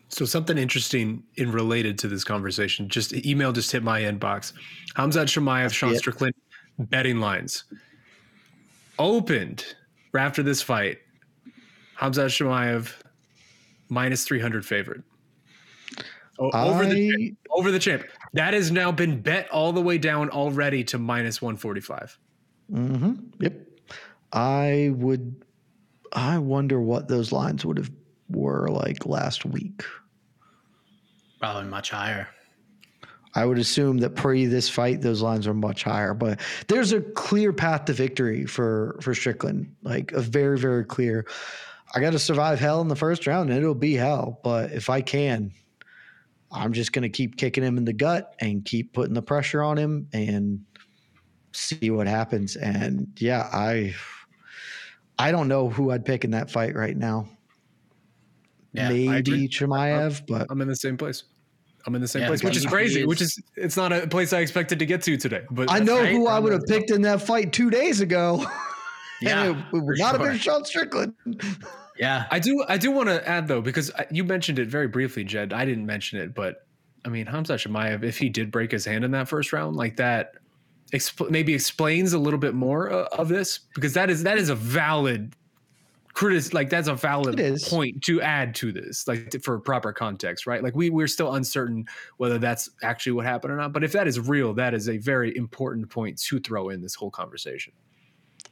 S3: So something interesting in related to this conversation. Just email just hit my inbox. Khamzat Chimaev, Sean
S4: it.
S3: Strickland, betting lines opened right after this fight. Khamzat Chimaev minus three hundred favorite O- over the
S4: I-
S3: champ, over the champ. That has now been bet all the way down already to minus one forty five.
S4: Mm-hmm. Yep. I would. I wonder what those lines would have were like last week.
S2: Probably much higher.
S4: I would assume that pre this fight, those lines are much higher. But there's a clear path to victory for for Strickland, like a very very clear. I got to survive hell in the first round, and it'll be hell. But if I can, I'm just going to keep kicking him in the gut and keep putting the pressure on him and see what happens. And yeah, I I don't know who I'd pick in that fight right now.
S2: Yeah,
S4: Maybe. Chimaev, but
S3: I'm in the same place. I'm in the same
S2: Yeah,
S3: place, which is crazy.
S2: is-
S3: Which is it's not a place I expected to get to today. But
S4: I know
S2: right.
S4: who I would have picked in that fight two days ago.
S2: Yeah,
S4: and it, it would
S2: for
S4: not have been. Sean Strickland.
S2: Yeah.
S3: I do I do want to add though because you mentioned it very briefly, Jed. I didn't mention it, but I mean Khamzat Chimaev, if he did break his hand in that first round, like that, expl- maybe explains a little bit more uh, of this because that is that is a valid critic like that's a valid point to add to this like t- for proper context right like we we're still uncertain whether that's actually what happened or not but if that is real that is a very important point to throw in this whole conversation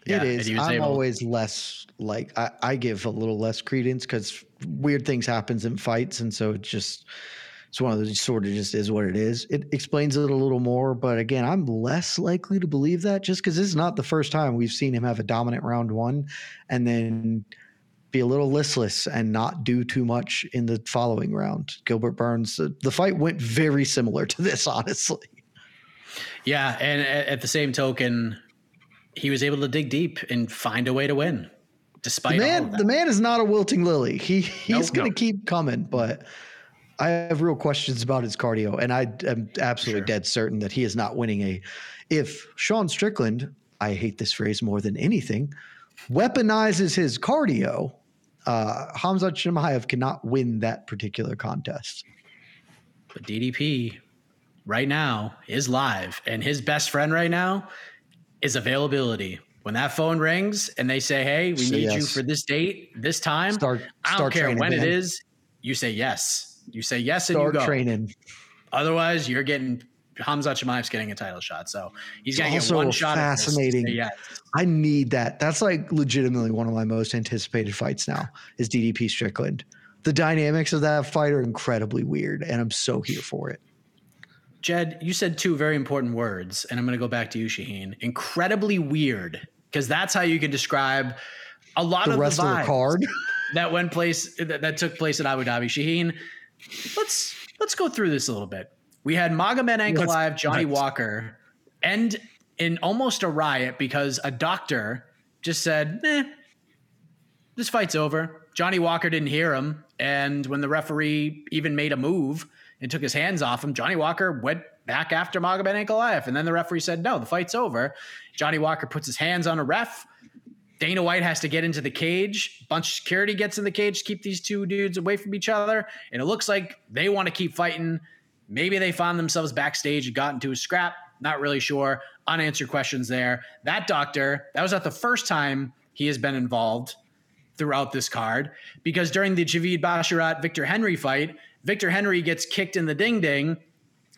S2: Yeah,
S4: it
S2: was
S4: I'm
S2: able-
S4: always less like I, I give a little less credence because weird things happens in fights, and so it just it's one of those sort of just is what it is. It explains it a little more, but again, I'm less likely to believe that just because this is not the first time we've seen him have a dominant round one, and then be a little listless and not do too much in the following round. Gilbert Burns, the, the fight went very similar to this, honestly.
S2: Yeah, and at, at the same token, he was able to dig deep and find a way to win,
S4: The
S2: despite all of
S4: man,
S2: that.
S4: the man is not a wilting lily. He he's
S3: Nope.
S4: going to
S3: No.
S4: keep coming, but I have real questions about his cardio, and I am absolutely
S2: Sure.
S4: dead certain that he is not winning a. If Sean Strickland, I hate this phrase more than anything, weaponizes his cardio, uh, Khamzat Chimaev cannot win that particular contest.
S2: But DDP right now is live, and his best friend right now is availability. When that phone rings and they say, "Hey, we
S4: Say
S2: need you for this date, this time,"
S4: Start
S2: I don't
S4: start
S2: care
S4: training,
S2: when it
S4: man.
S2: is. You say yes. You say yes, and you
S4: Start
S2: go.
S4: training.
S2: Otherwise, you're getting Khamzat Chimaev's getting a title shot. So he's
S4: It's
S2: gonna get one shot. at this to say
S4: fascinating.
S2: yes.
S4: I need that. That's like legitimately one of my most anticipated fights now is DDP Strickland. The dynamics of that fight are incredibly weird, and I'm so here for it.
S2: Jed, you said two very important words, and I'm going to go back to you, Shaheen. Incredibly weird, because that's how you can describe a lot
S4: The
S2: of
S4: rest
S2: the
S4: of the
S2: vibes
S4: card.
S2: that went place that, that took place at Abu Dhabi. Shaheen, let's let's go through this a little bit. We had Magomed Ankalaev, Johnny
S3: let's.
S2: Walker, end in almost a riot because a doctor just said, "Eh, this fight's over." Johnny Walker didn't hear him, and when the referee even made a move and took his hands off him, Johnny Walker went back after Magomed Ankalaev, and then the referee said, "No, the fight's over." Johnny Walker puts his hands on a ref. Dana White has to get into the cage. Bunch of security gets in the cage to keep these two dudes away from each other. And it looks like they want to keep fighting. Maybe they found themselves backstage and got into a scrap. Not really sure. Unanswered questions there. That doctor, that was not the first time he has been involved throughout this card because during the Javid Basharat Victor Henry fight, Victor Henry gets kicked in the ding ding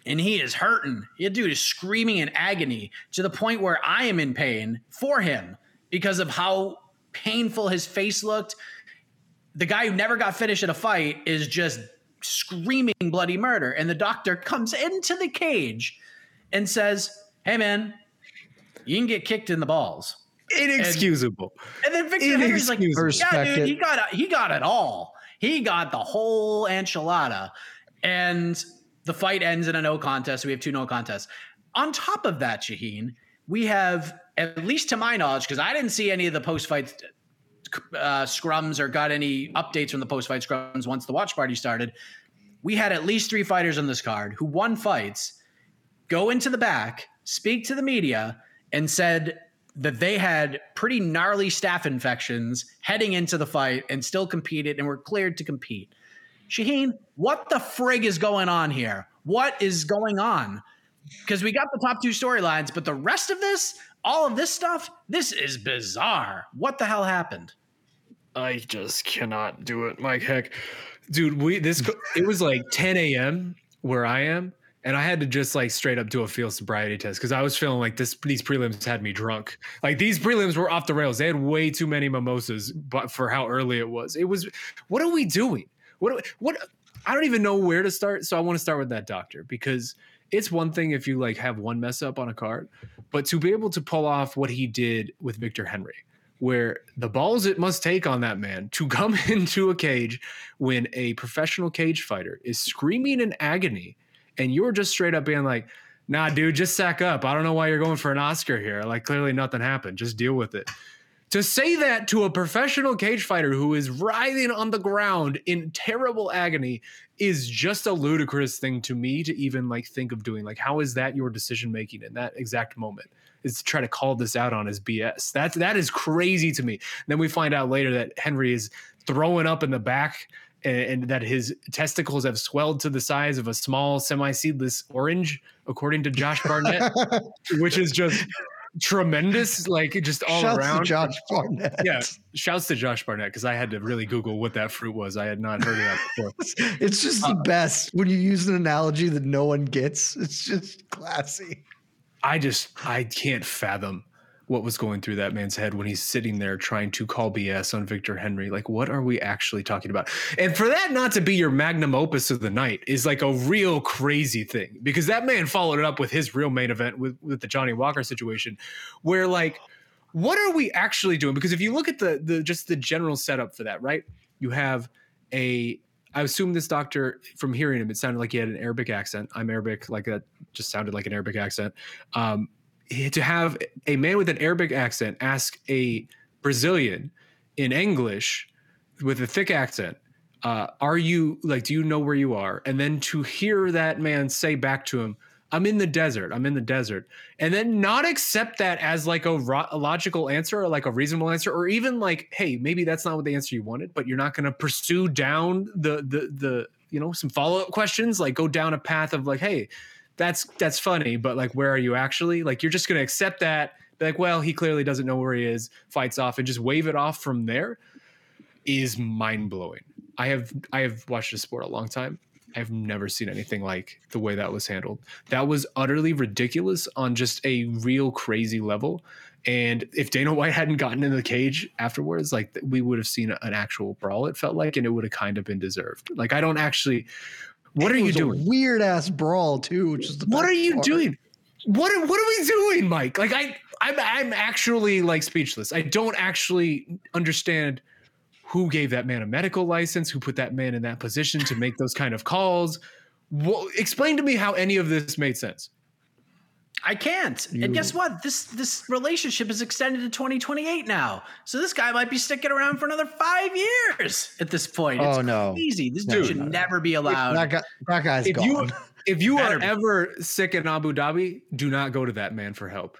S2: and he is hurting. The dude is screaming in agony to the point where I am in pain for him because of how painful his face looked. The guy who never got finished in a fight is just screaming bloody murder. And the doctor comes into the cage and says, Hey, man, you can get kicked in the balls.
S3: inexcusable
S2: And then Victor Henry's like,
S3: Inexcusable.
S2: "Yeah, dude, he got he got it all. He got the whole enchilada." And the fight ends in a no contest. We have two no contests. On top of that, Shaheen, we have at least to my knowledge, because I didn't see any of the post fight uh, scrums or got any updates from the post fight scrums once the watch party started. We had at least three fighters on this card who won fights, go into the back, speak to the media, and said that they had pretty gnarly staph infections heading into the fight and still competed and were cleared to compete. Shaheen, what the frig is going on here? What is going on? Because we got the top two storylines, but the rest of this, all of this stuff, this is bizarre. What the hell happened?
S3: I just cannot do it, Mike. Heck, dude, we this it was like 10 a.m. where I am, and I had to just like straight up do a field sobriety test because I was feeling like this. These prelims had me drunk. Like these prelims were off the rails. They had way too many mimosas, but for how early it was, it was. What are we doing? What? What? I don't even know where to start. So I want to start with that doctor because it's one thing if you like have one mess up on a card, but to be able to pull off what he did with Victor Henry, where the balls it must take on that man to come into a cage when a professional cage fighter is screaming in agony and you're just straight up being like, nah, dude, just sack up. I don't know why you're going for an Oscar here. Like, clearly nothing happened. Just deal with it. To say that to a professional cage fighter who is writhing on the ground in terrible agony is just a ludicrous thing to me to even like think of doing. Like, how is that your decision making in that exact moment? Is to try to call this out on his BS. That that is crazy to me. And then we find out later that Henry is throwing up in the back and, and, that his testicles have swelled to the size of a small semi-seedless orange, according to Josh Barnett, which is just tremendous, like just all
S4: Shouts
S3: around.
S4: to Josh Barnett.
S3: Yeah, shouts to Josh Barnett because I had to really Google what that fruit was. I had not heard of that before.
S4: It's just the uh, best when you use an analogy that no one gets. It's just classy.
S3: I just I can't fathom what was going through that man's head when he's sitting there trying to call BS on Victor Henry. Like, what are we actually talking about? And for that not to be your magnum opus of the night is like a real crazy thing because that man followed it up with his real main event with, with the Johnny Walker situation, where like, what are we actually doing? Because if you look at the the just the general setup for that, right? You have a I assume this doctor, from hearing him, it sounded like he had an Arabic accent. I'm Arabic, like that just sounded like an Arabic accent. Um, to have a man with an Arabic accent ask a Brazilian in English with a thick accent, uh, "Are you like? Do you know where you are?" And then to hear that man say back to him, "I'm in the desert. I'm in the desert," and then not accept that as like a, ro- a logical answer or like a reasonable answer, or even like, "Hey, maybe that's not what the answer you wanted," but you're not going to pursue down the the the you know some follow up questions, like go down a path of like, "Hey." That's that's funny, but like, where are you actually? Like, you're just gonna accept that, be like, well, he clearly doesn't know where he is, fights off, and just wave it off from there is mind blowing. I have I have watched this sport a long time. I've never seen anything like the way that was handled. That was utterly ridiculous on just a real crazy level. And if Dana White hadn't gotten in the cage afterwards, like we would have seen an actual brawl. It felt like, and it would have kind of been deserved. Like I don't actually. What are you doing?
S4: Weird ass brawl too. Which is the
S3: what are you
S4: part.
S3: doing? What are, what are we doing, Mike? Like I I'm I'm actually like speechless. I don't actually understand who gave that man a medical license, who put that man in that position to make those kind of calls. Well, explain to me how any of this made sense.
S2: I can't. And guess what? This this relationship is extended to 2028 now. So this guy might be sticking around for another five years at this point.
S4: Oh,
S2: it's
S4: no.
S2: easy. This
S4: No,
S2: dude should
S4: no, no.
S2: never be allowed.
S4: That guy, that guy's
S3: If
S4: gone.
S3: you if you are
S2: be.
S3: ever sick in Abu Dhabi, do not go to that man for help.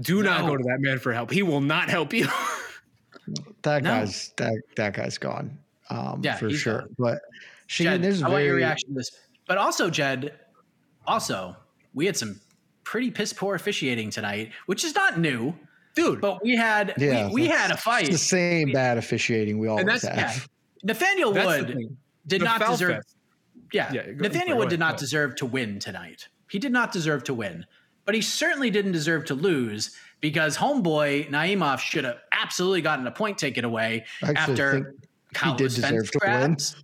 S3: Do not go to that man for help. He will not help you.
S4: that
S2: No.
S4: guy's that that guy's gone. Um,
S2: Yeah,
S4: for sure.
S2: gone.
S4: But she,
S2: Jed,
S4: there's
S2: I want your reaction to this. But also, Jed, also, we had some pretty piss poor officiating tonight, which is not new.
S3: Dude,
S2: But we had
S4: yeah.
S2: we, we had a
S4: it's
S2: fight.
S4: the same bad officiating we always have.
S2: Yeah. Nathaniel
S3: that's
S2: Wood did
S3: The
S2: not deserve.
S3: Fest.
S2: Yeah,
S3: Yeah, go-
S2: Nathaniel
S3: go
S2: Wood did not
S3: ahead.
S2: deserve to win tonight. He did not deserve to win, but he certainly didn't deserve to lose because homeboy Naimov should have absolutely gotten a point taken away
S4: I actually
S2: after
S4: think
S2: countless
S4: deserve to win.
S2: grabs,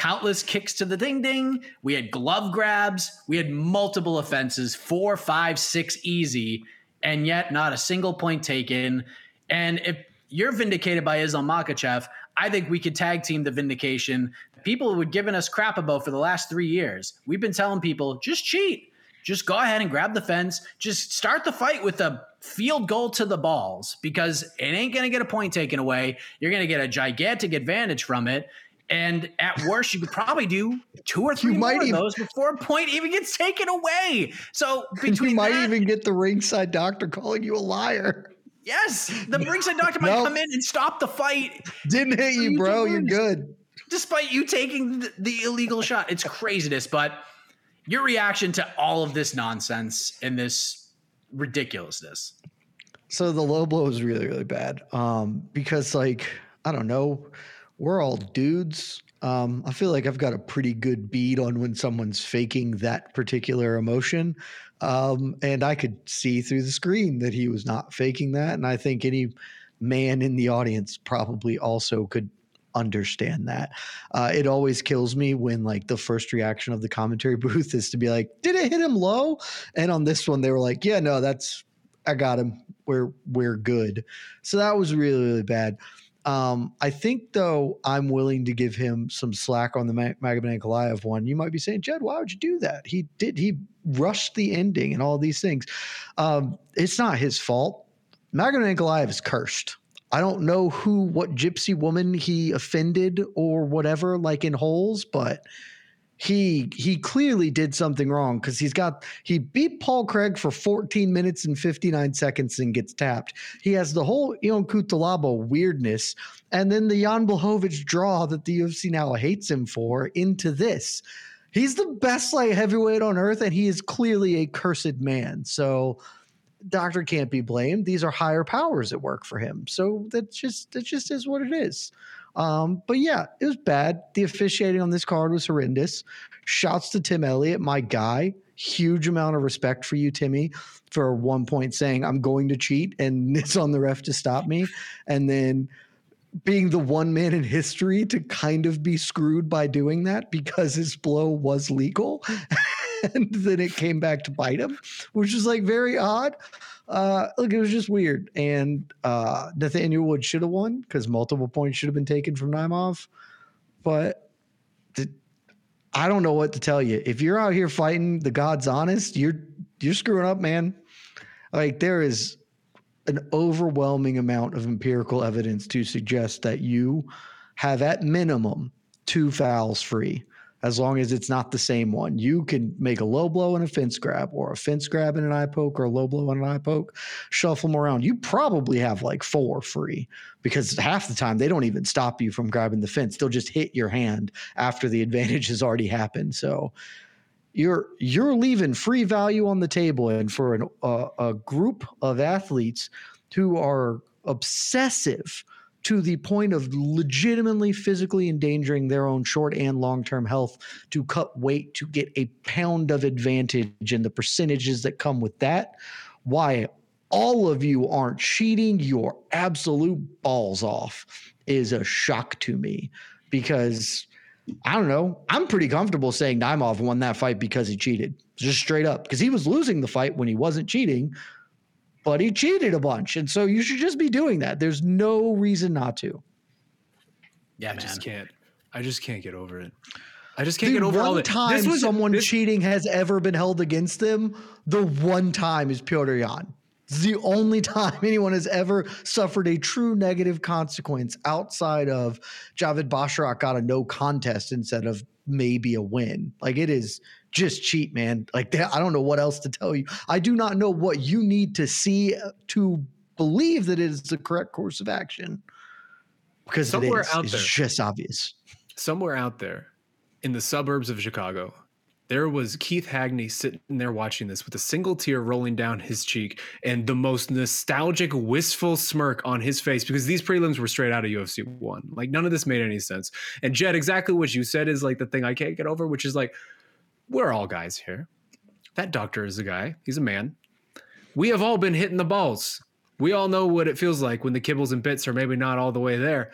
S2: countless kicks to the ding ding. We had glove grabs. We had multiple offenses, four, five, six easy, and yet not a single point taken. And if you're vindicated by Islam Makhachev, I think we could tag team the vindication. People were given us crap about for the last three years. We've been telling people just cheat, just go ahead and grab the fence, just start the fight with a field goal to the balls because it ain't going to get a point taken away. You're going to get a gigantic advantage from it. And at worst, you could probably do two or three more of those before a point even gets taken away. So between you
S4: might
S2: that,
S4: even get the ringside doctor calling you a liar.
S2: yes, the ringside doctor might
S4: Nope.
S2: come in and stop the fight
S4: Didn't hit you,
S2: You
S4: bro. You're good.
S2: despite you taking the, the illegal shot. It's craziness. But your reaction to all of this nonsense and this ridiculousness.
S4: So the low blow is really, really bad. Um, because like, I don't know, we're all dudes. Um, I feel like I've got a pretty good bead on when someone's faking that particular emotion. Um, and I could see through the screen that he was not faking that. And I think any man in the audience probably also could understand that. Uh, it always kills me when like the first reaction of the commentary booth is to be like, "Did it hit him low?" And on this one, they were like, "Yeah, no, that's I got him. We're we're good." So that was really really bad. Um, I think though I'm willing to give him some slack on the Mag- Magomed Ankalaev one. You might be saying, Jed, why would you do that? He did. He rushed the ending and all these things. Um, it's not his fault. Magomed Ankalaev is cursed. I don't know who, what gypsy woman he offended or whatever, like in holes, but he he clearly did something wrong because he's got he beat Paul Craig for 14 minutes and 59 seconds and gets tapped. He has the whole Ion Cutelaba weirdness, and then the Jan Blachowicz draw that the UFC now hates him for into this. He's the best light heavyweight on earth, and he is clearly a cursed man. So doctor can't be blamed. These are higher powers at work for him. So that just that just is what it is. Um, but yeah, it was bad. The officiating on this card was horrendous. Shouts to Tim Elliott, my guy. Huge amount of respect for you, Timmy, for one point saying, I'm going to cheat and it's on the ref to stop me. And then being the one man in history to kind of be screwed by doing that because his blow was legal. and then it came back to bite him, which is like very odd. Uh, look, it was just weird. And uh, Nathaniel Wood should have won because multiple points should have been taken from Naimov. But I don't know what to tell you. If you're out here fighting the gods honest, you're you're screwing up, man. Like there is an overwhelming amount of empirical evidence to suggest that you have at minimum two fouls free as long as it's not the same one. You can make a low blow and a fence grab, or a fence grab and an eye poke, or a low blow and an eye poke, shuffle them around. You probably have like four free because half the time they don't even stop you from grabbing the fence. They'll just hit your hand after the advantage has already happened. So you're you're leaving free value on the table, and for an, uh, a group of athletes who are obsessive to the point of legitimately physically endangering their own short and long term health to cut weight to get a pound of advantage and the percentages that come with that. Why all of you aren't cheating your absolute balls off is a shock to me because I don't know. I'm pretty comfortable saying Naimov won that fight because he cheated, just straight up, because he was losing the fight when he wasn't cheating but he cheated a bunch. And so you should just be doing that. There's no reason not to.
S2: Yeah, man.
S3: I
S2: man.
S3: just can't. I just can't get over it. I just can't
S4: The
S3: get over all
S4: one
S3: it.
S4: time
S3: This was
S4: someone
S3: this-
S4: cheating has ever been held against them, the one time is Petr Yan. It's the only time anyone has ever suffered a true negative consequence outside of Javid Basharat got a no contest instead of maybe a win. Like it is just cheat, man. Like that, I don't know what else to tell you. I do not know what you need to see uh, to believe that it is the correct course of action. Because
S3: Somewhere
S4: it is.
S3: out
S4: it's
S3: there.
S4: just obvious.
S3: somewhere out there in the suburbs of Chicago, there was Keith Hackney sitting there watching this with a single tear rolling down his cheek and the most nostalgic, wistful smirk on his face because these prelims were straight out of UFC one. Like none of this made any sense. And Jed, exactly what you said is like the thing I can't get over, which is like, we're all guys here. That doctor is a guy, he's a man. We have all been hitting the balls. We all know what it feels like when the kibbles and bits are maybe not all the way there.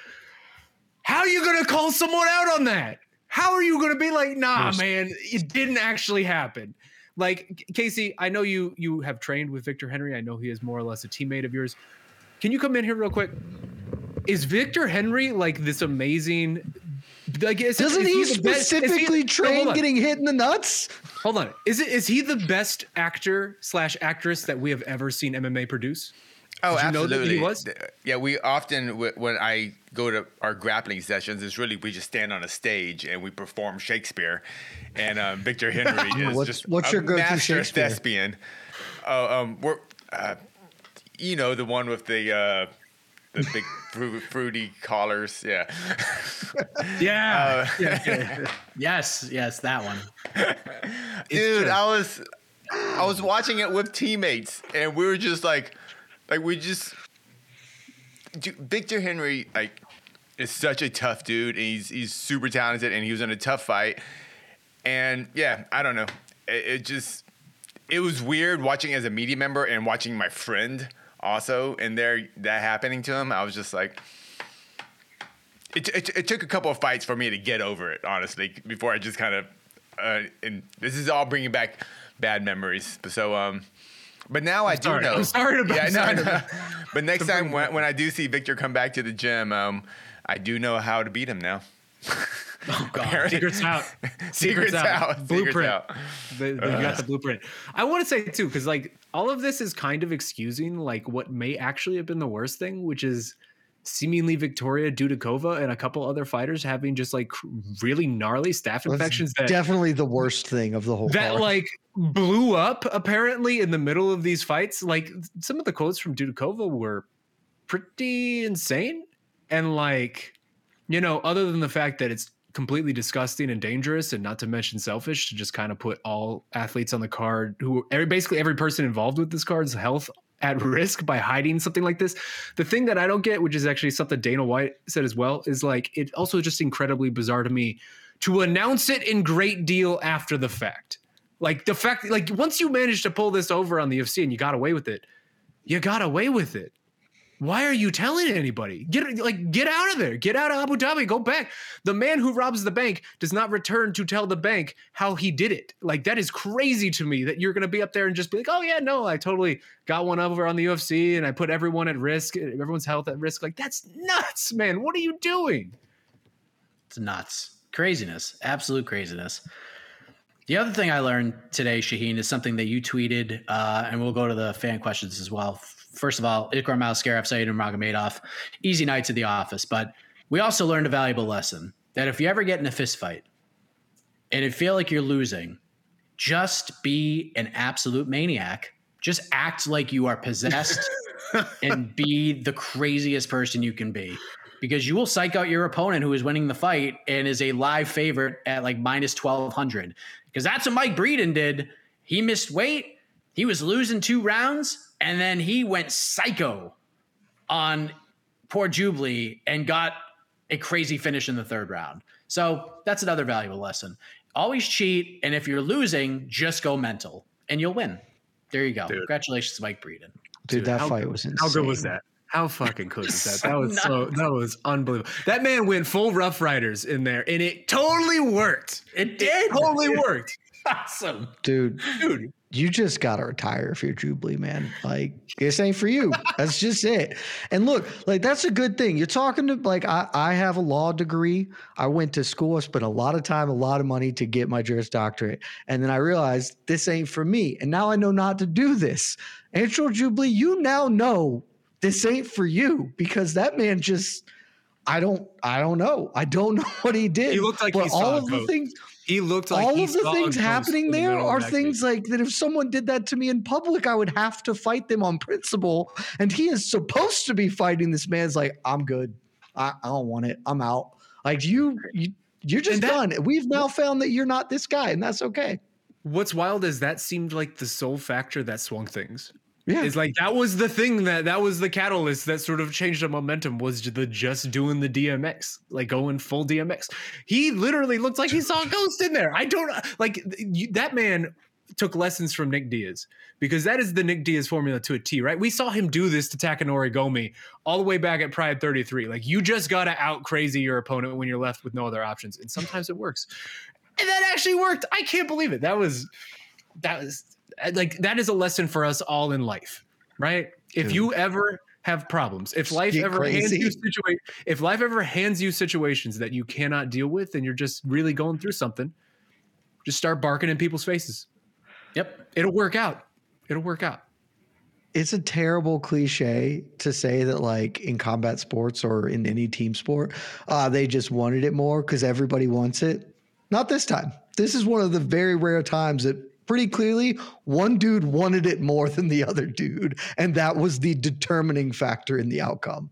S3: How are you going to call someone out on that? How are you going to be like, nah, man, it didn't actually happen? Like Casey, I know you you have trained with Victor Henry. I know he is more or less a teammate of yours. Can you come in here real quick? Is Victor Henry like this amazing? Like, is,
S4: Doesn't
S3: is
S4: he
S3: the best- is he-
S4: specifically
S3: no,
S4: train
S3: hold
S4: getting hit in the nuts?
S3: Hold on. Is it is he the best actor slash actress that we have ever seen MMA produce?
S5: Oh,
S3: Did you know that
S5: absolutely.
S3: he was?
S5: Yeah, we often when I go to our grappling sessions, it's really we just stand on a stage and we perform Shakespeare, and um, Victor Henry is
S4: What's-
S5: just
S4: what's
S5: a
S4: your go-to
S5: master
S4: Shakespeare?
S5: thespian. Uh, um, we're, uh, you know, the one with the uh, the big fru- fruity collars. Yeah.
S2: Yeah.
S5: Uh,
S2: yes, yes, that one.
S5: Dude,
S3: true.
S5: I was I was watching it with teammates and we were just like like we just Victor Henry like is such a tough dude and he's he's super talented and he was in a tough fight. And yeah, I don't know. It, it just it was weird watching as a media member and watching my friend also and there that happening to him. I was just like it, it, it took a couple of fights for me to get over it, honestly, before I just kind of, uh, and this is all bringing back bad memories. So, um, but now i do
S3: sorry.
S5: know.
S3: I'm sorry to-
S5: yeah,
S3: I'm
S5: no,
S3: sorry
S5: no. But next time when, when I do see Victor come back to the gym, um, I do know how to beat him now.
S2: Oh god.
S3: Secrets out.
S5: Secrets out. Secrets
S3: Blueprint.
S5: out.
S3: They, they got the blueprint. I want to say too, because like all of this is kind of excusing like what may actually have been the worst thing, which is seemingly Victoria Dudakova and a couple other fighters having just like really gnarly staph
S4: That's
S3: infections that
S4: definitely the worst thing of the whole
S3: that
S4: card.
S3: like blew up apparently in the middle of these fights. Like some of the quotes from Dudakova were pretty insane. And like, you know, other than the fact that it's completely disgusting and dangerous and not to mention selfish to just kind of put all athletes on the card who every, basically every person involved with this card's health at risk by hiding something like this. The thing that I don't get, which is actually something Dana White said as well, is like it also just incredibly bizarre to me to announce it in great deal after the fact. Like the fact, like once you manage to pull this over on the UFC and you got away with it, you got away with it. Why are you telling anybody? Get like get out of there. Get out of Abu Dhabi. Go back. The man who robs the bank does not return to tell the bank how he did it. Like that is crazy to me that you're going to be up there and just be like, "Oh yeah, no, I totally got one over on the UFC and I put everyone at risk, everyone's health at risk." Like that's nuts, man. What are you doing?
S2: It's nuts. Craziness. Absolute craziness. The other thing I learned today, Shaheen, is something that you tweeted, uh, and we'll go to the fan questions as well. First of all, Ikram Said Nurmagomedov, easy nights at the office. But we also learned a valuable lesson that if you ever get in a fist fight and it feel like you're losing, just be an absolute maniac. Just act like you are possessed and be the craziest person you can be because you will psych out your opponent who is winning the fight and is a live favorite at like minus 1200 because that's what Mike Breeden did. He missed weight, he was losing two rounds, and then he went psycho on poor Jubli and got a crazy finish in the third round. So that's another valuable lesson. Always cheat, and if you're losing, just go mental and you'll win. There you go.
S3: Dude.
S2: Congratulations, Mike Breeden.
S4: Dude, that
S3: how
S4: fight
S3: good-
S4: was insane.
S3: How good was that? How fucking cool was that? That was so that was unbelievable. That man went full Rough Riders in there, and it totally worked.
S2: It did.
S3: Totally worked,
S2: Awesome.
S4: Dude,
S3: dude.
S4: you just gotta retire if you're Jubli, man. Like this ain't for you. That's just it. And look, like that's a good thing. You're talking to like I, I have a law degree. I went to school. I spent a lot of time, a lot of money to get my Juris Doctorate, and then I realized this ain't for me. And now I know not to do this. Anshul Jubli, you now know this ain't for you because that man just. I don't. I don't know. I don't know what he did.
S3: He looked like
S4: but all
S3: a
S4: of the things
S3: He looked like
S4: all of the things happening
S3: in the
S4: there are things like that if someone did that to me in public i would have to fight them on principle. And he is supposed to be fighting this man's like i'm good. I, I don't want it. I'm out. Like you, you you're just
S3: that-
S4: done. We've now found that you're not this guy and that's okay.
S3: What's wild is that seemed like the sole factor that swung things.
S4: Yeah
S3: It's like that was the thing that that was the catalyst that sort of changed the momentum was the just doing the DMX, like going full DMX. He literally looked like he saw a ghost in there. I don't like you, that man took lessons from Nick Diaz because that is the Nick Diaz formula to a T, right? We saw him do this to Takanori Gomi all the way back at Pride 33. Like you just got to out crazy your opponent when you're left with no other options. And sometimes it works. And that actually worked. I can't believe it. That was that was like that is a lesson for us all in life, right? If you ever have problems, if life
S4: Get
S3: ever hands you situa- if life ever hands you situations that you cannot deal with and you're just really going through something, just start barking in people's faces.
S2: Yep.
S3: It'll work out. It'll work out.
S4: it's a terrible cliche to say that like in combat sports or in any team sport uh, they just wanted it more because everybody wants it not this time this is one of the very rare times that pretty clearly one dude wanted it more than the other dude and that was the determining factor in the outcome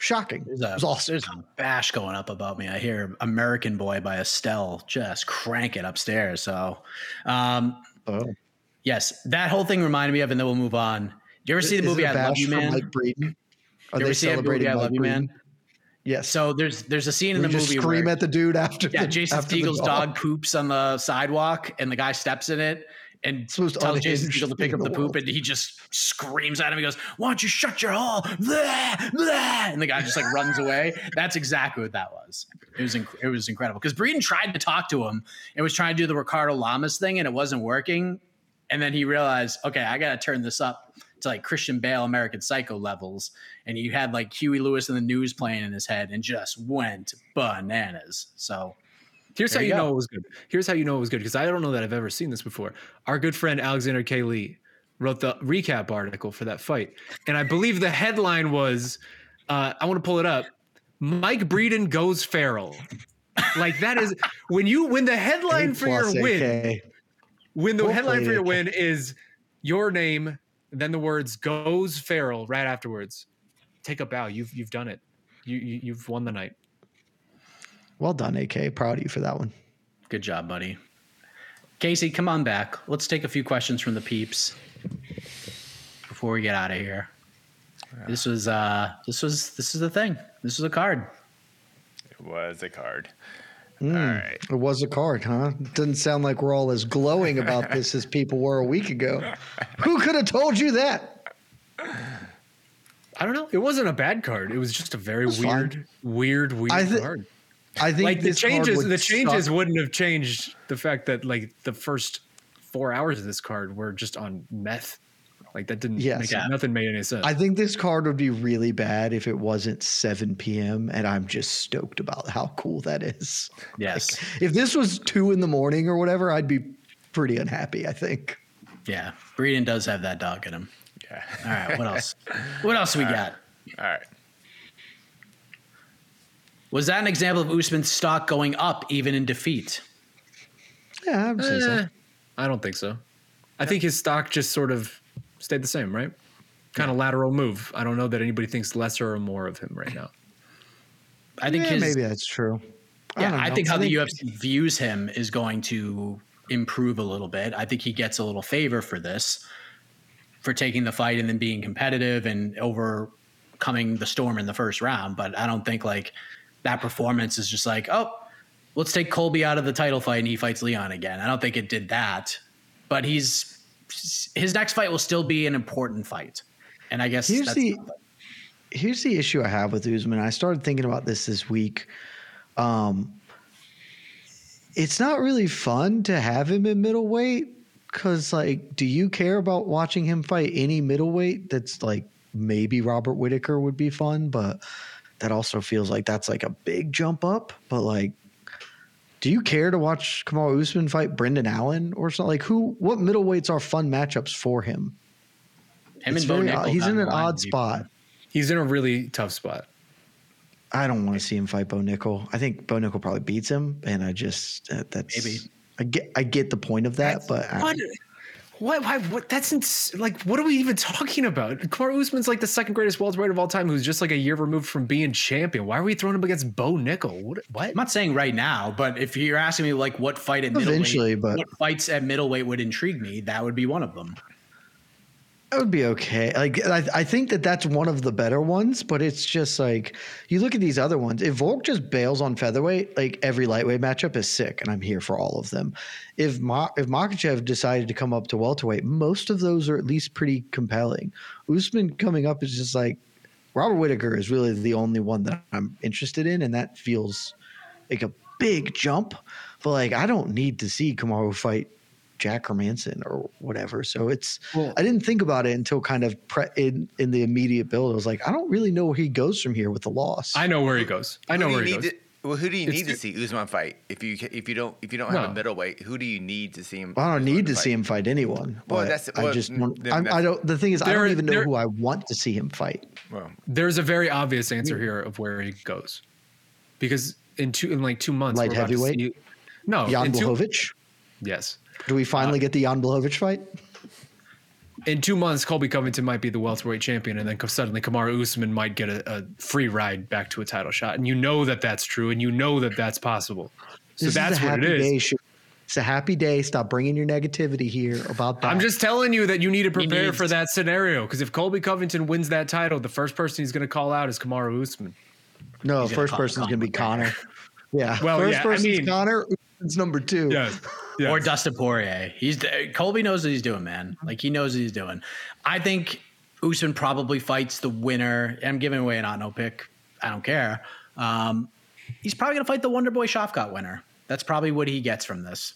S4: Shocking.
S2: There's a,
S4: was awesome.
S2: there's a bash going up about me. I hear American Boy by Estelle just crank it upstairs. So, um,
S4: Oh.
S2: yes, that whole thing reminded me of, and then we'll move on. Do you ever see the movie I Love You, Man?
S4: Mike Breeden? Are
S2: You
S4: they
S2: ever see that movie
S4: celebrating
S2: I Love You, Man?
S4: Yes.
S2: So there's there's a scene in
S4: we
S2: the movie
S4: scream
S2: where
S4: at the dude after.
S2: yeah,
S4: the,
S2: Jason
S4: after
S2: Segel's dog poops on the sidewalk, and the guy steps in it and
S4: It's the most
S2: tells Jason to pick up the
S4: the
S2: poop, and he just screams at him. He goes, "Why don't you shut your hole?" Blah, blah. And the guy just like runs away. That's exactly what that was. It was inc- it was incredible because Breeden tried to talk to him and was trying to do the Ricardo Lamas thing, and it wasn't working. And then he realized, okay, I got to turn this up to like Christian Bale, American Psycho levels. And he had like Huey Lewis and the News playing in his head, and just went bananas. So
S3: Here's
S2: There
S3: how
S2: you
S3: you
S2: go.
S3: know it was good. Here's how you know it was good because I don't know that I've ever seen this before. Our good friend Alexander K. Lee wrote the recap article for that fight, and I believe the headline was, uh, "I want to pull it up." Mike Breeden goes feral. Like that is when you when the headline for your
S4: Plus
S3: win when the
S4: Well
S3: headline for your
S4: AK.
S3: win is your name, then the words goes feral right afterwards. Take a bow. You've you've done it. You, you you've won the night.
S4: Well done, AK. Proud of you for that one.
S2: Good job, buddy. Casey, come on back. Let's take a few questions from the peeps before we get out of here. This was uh this was this is the thing. This was a card.
S5: It was a card.
S4: Mm,
S5: All right.
S4: It was a card, huh? Doesn't sound like we're all as glowing about this as people were a week ago. Who could have told you that?
S3: I don't know. It wasn't a bad card. It was just a very
S4: was fine.
S3: weird, weird, weird
S4: I thi-
S3: card.
S4: I think
S3: Like the changes,
S4: would
S3: the changes
S4: suck.
S3: wouldn't have changed the fact that like the first four hours of this card were just on meth. Like that didn't
S4: Yes.
S3: make
S2: Yeah.
S3: nothing made any sense.
S4: I think this card would be really bad if it wasn't 7 p.m. and I'm just stoked about how cool that is.
S2: Yes.
S4: If this was two in the morning or whatever, I'd be pretty unhappy. I think.
S2: yeah. Breeden does have that dog in him.
S5: Yeah.
S2: All right. What else? what else we got?
S5: All right.
S2: Was that an example of Usman's stock going up even in defeat?
S4: Yeah, I would say so.
S3: Eh, I don't think so. I think his stock just sort of stayed the same, right? Kind of lateral move. I don't know that anybody thinks lesser or more of him right now.
S2: I think
S4: yeah,
S2: his
S4: maybe that's true.
S2: Yeah,
S4: don't
S2: I, think how the UFC views him is going to improve a little bit. I think he gets a little favor for this, for taking the fight and then being competitive and overcoming the storm in the first round. But I don't think like that performance is just like, oh, let's take Colby out of the title fight and he fights Leon again. I don't think it did that. But he's his next fight will still be an important fight, and I guess
S4: Here's
S2: that's
S4: the- here's the issue I have with Usman. I started thinking about this this week. Um, it's not really fun to have him in middleweight because, like, do you care about watching him fight any middleweight? That's like maybe Robert Whitaker would be fun, but that also feels like that's like a big jump up. But like, do you care to watch Kamaru Usman fight Brendan Allen or something? Like, who? What middleweights are fun matchups for him?
S2: him
S4: It's
S2: and
S4: very Nickal. He's in an odd
S2: would
S4: spot.
S3: He's in a really tough spot.
S4: I don't want to see him fight Bo Nickal. I think Bo Nickal probably beats him, and I just uh, that's
S2: Maybe.
S4: I get I get the point of that, but I,
S3: What? What? Why? What? That's ins- like. What are we even talking about? Kamaru Usman's like the second greatest welterweight of all time, who's just like a year removed from being champion. Why are we throwing him against Bo Nickal? What? What?
S2: I'm not saying right now, but if you're asking me like what fight at middleweight,
S4: Eventually, but-
S2: what fights at middleweight would intrigue me, that would be one of them.
S4: That would be okay. Like I, I think that that's one of the better ones, but it's just like you look at these other ones. If Volk just bails on featherweight, like every lightweight matchup is sick, and I'm here for all of them. If Ma, if Makhachev decided to come up to welterweight, most of those are at least pretty compelling. Usman coming up is just like Robert Whitaker is really the only one that I'm interested in, and that feels like a big jump. But like, I don't need to see Kamaru fight Jack Hermansson or whatever. So it's
S3: Well-
S4: I didn't think about it until kind of pre- in in the immediate build. I was like, I don't really know where he goes from here with the loss.
S3: I know where he goes. I know where he goes.
S5: To, well, who do you
S3: It's
S5: need to
S3: di-
S5: see Usman fight? If you if you don't if you don't have
S3: No.
S5: a middleweight, who do you need to see him?
S4: I don't
S5: Usman
S4: need to
S5: fight?
S4: see him fight anyone.
S5: Well,
S4: but
S5: that's-
S4: I just want. I'm, I don't. The thing is, I don't even know
S3: there-
S4: who I want to see him fight.
S5: Well,
S3: There's a very obvious answer here of where he goes, because in two in like two months,
S4: Light
S3: we're about to
S4: heavyweight?
S3: see- No,
S4: Jan
S3: in two-
S4: Blachowicz.
S3: Yes.
S4: Do we finally uh, get the Jan Blachowicz fight?
S3: in two months, Colby Covington might be the welterweight champion, and then suddenly Kamaru Usman might get a, a free ride back to a title shot, and you know that that's true, and you know that that's possible. So
S4: This
S3: that's
S4: is a
S3: what it
S4: happy
S3: is.
S4: day. Sh- It's a happy day. Stop bringing your negativity here about that.
S3: I'm just telling you that you need to prepare
S2: needs-
S3: for that scenario because if Colby Covington wins that title, the first person he's going to call out is Kamaru Usman.
S4: no.
S2: He's gonna
S4: First
S2: call
S4: person's gonna be Connor. Yeah.
S3: Well,
S4: first
S3: yeah, I mean-
S4: Connor. Usman's number two.
S3: Yes. Yes.
S2: Or Dustin Poirier. He's Colby knows what he's doing, man. Like he knows what he's doing. I think Usman probably fights the winner. I'm giving away an on no pick. I don't care. Um, he's probably gonna fight the Wonder Boy Shavkat winner. That's probably what he gets from this.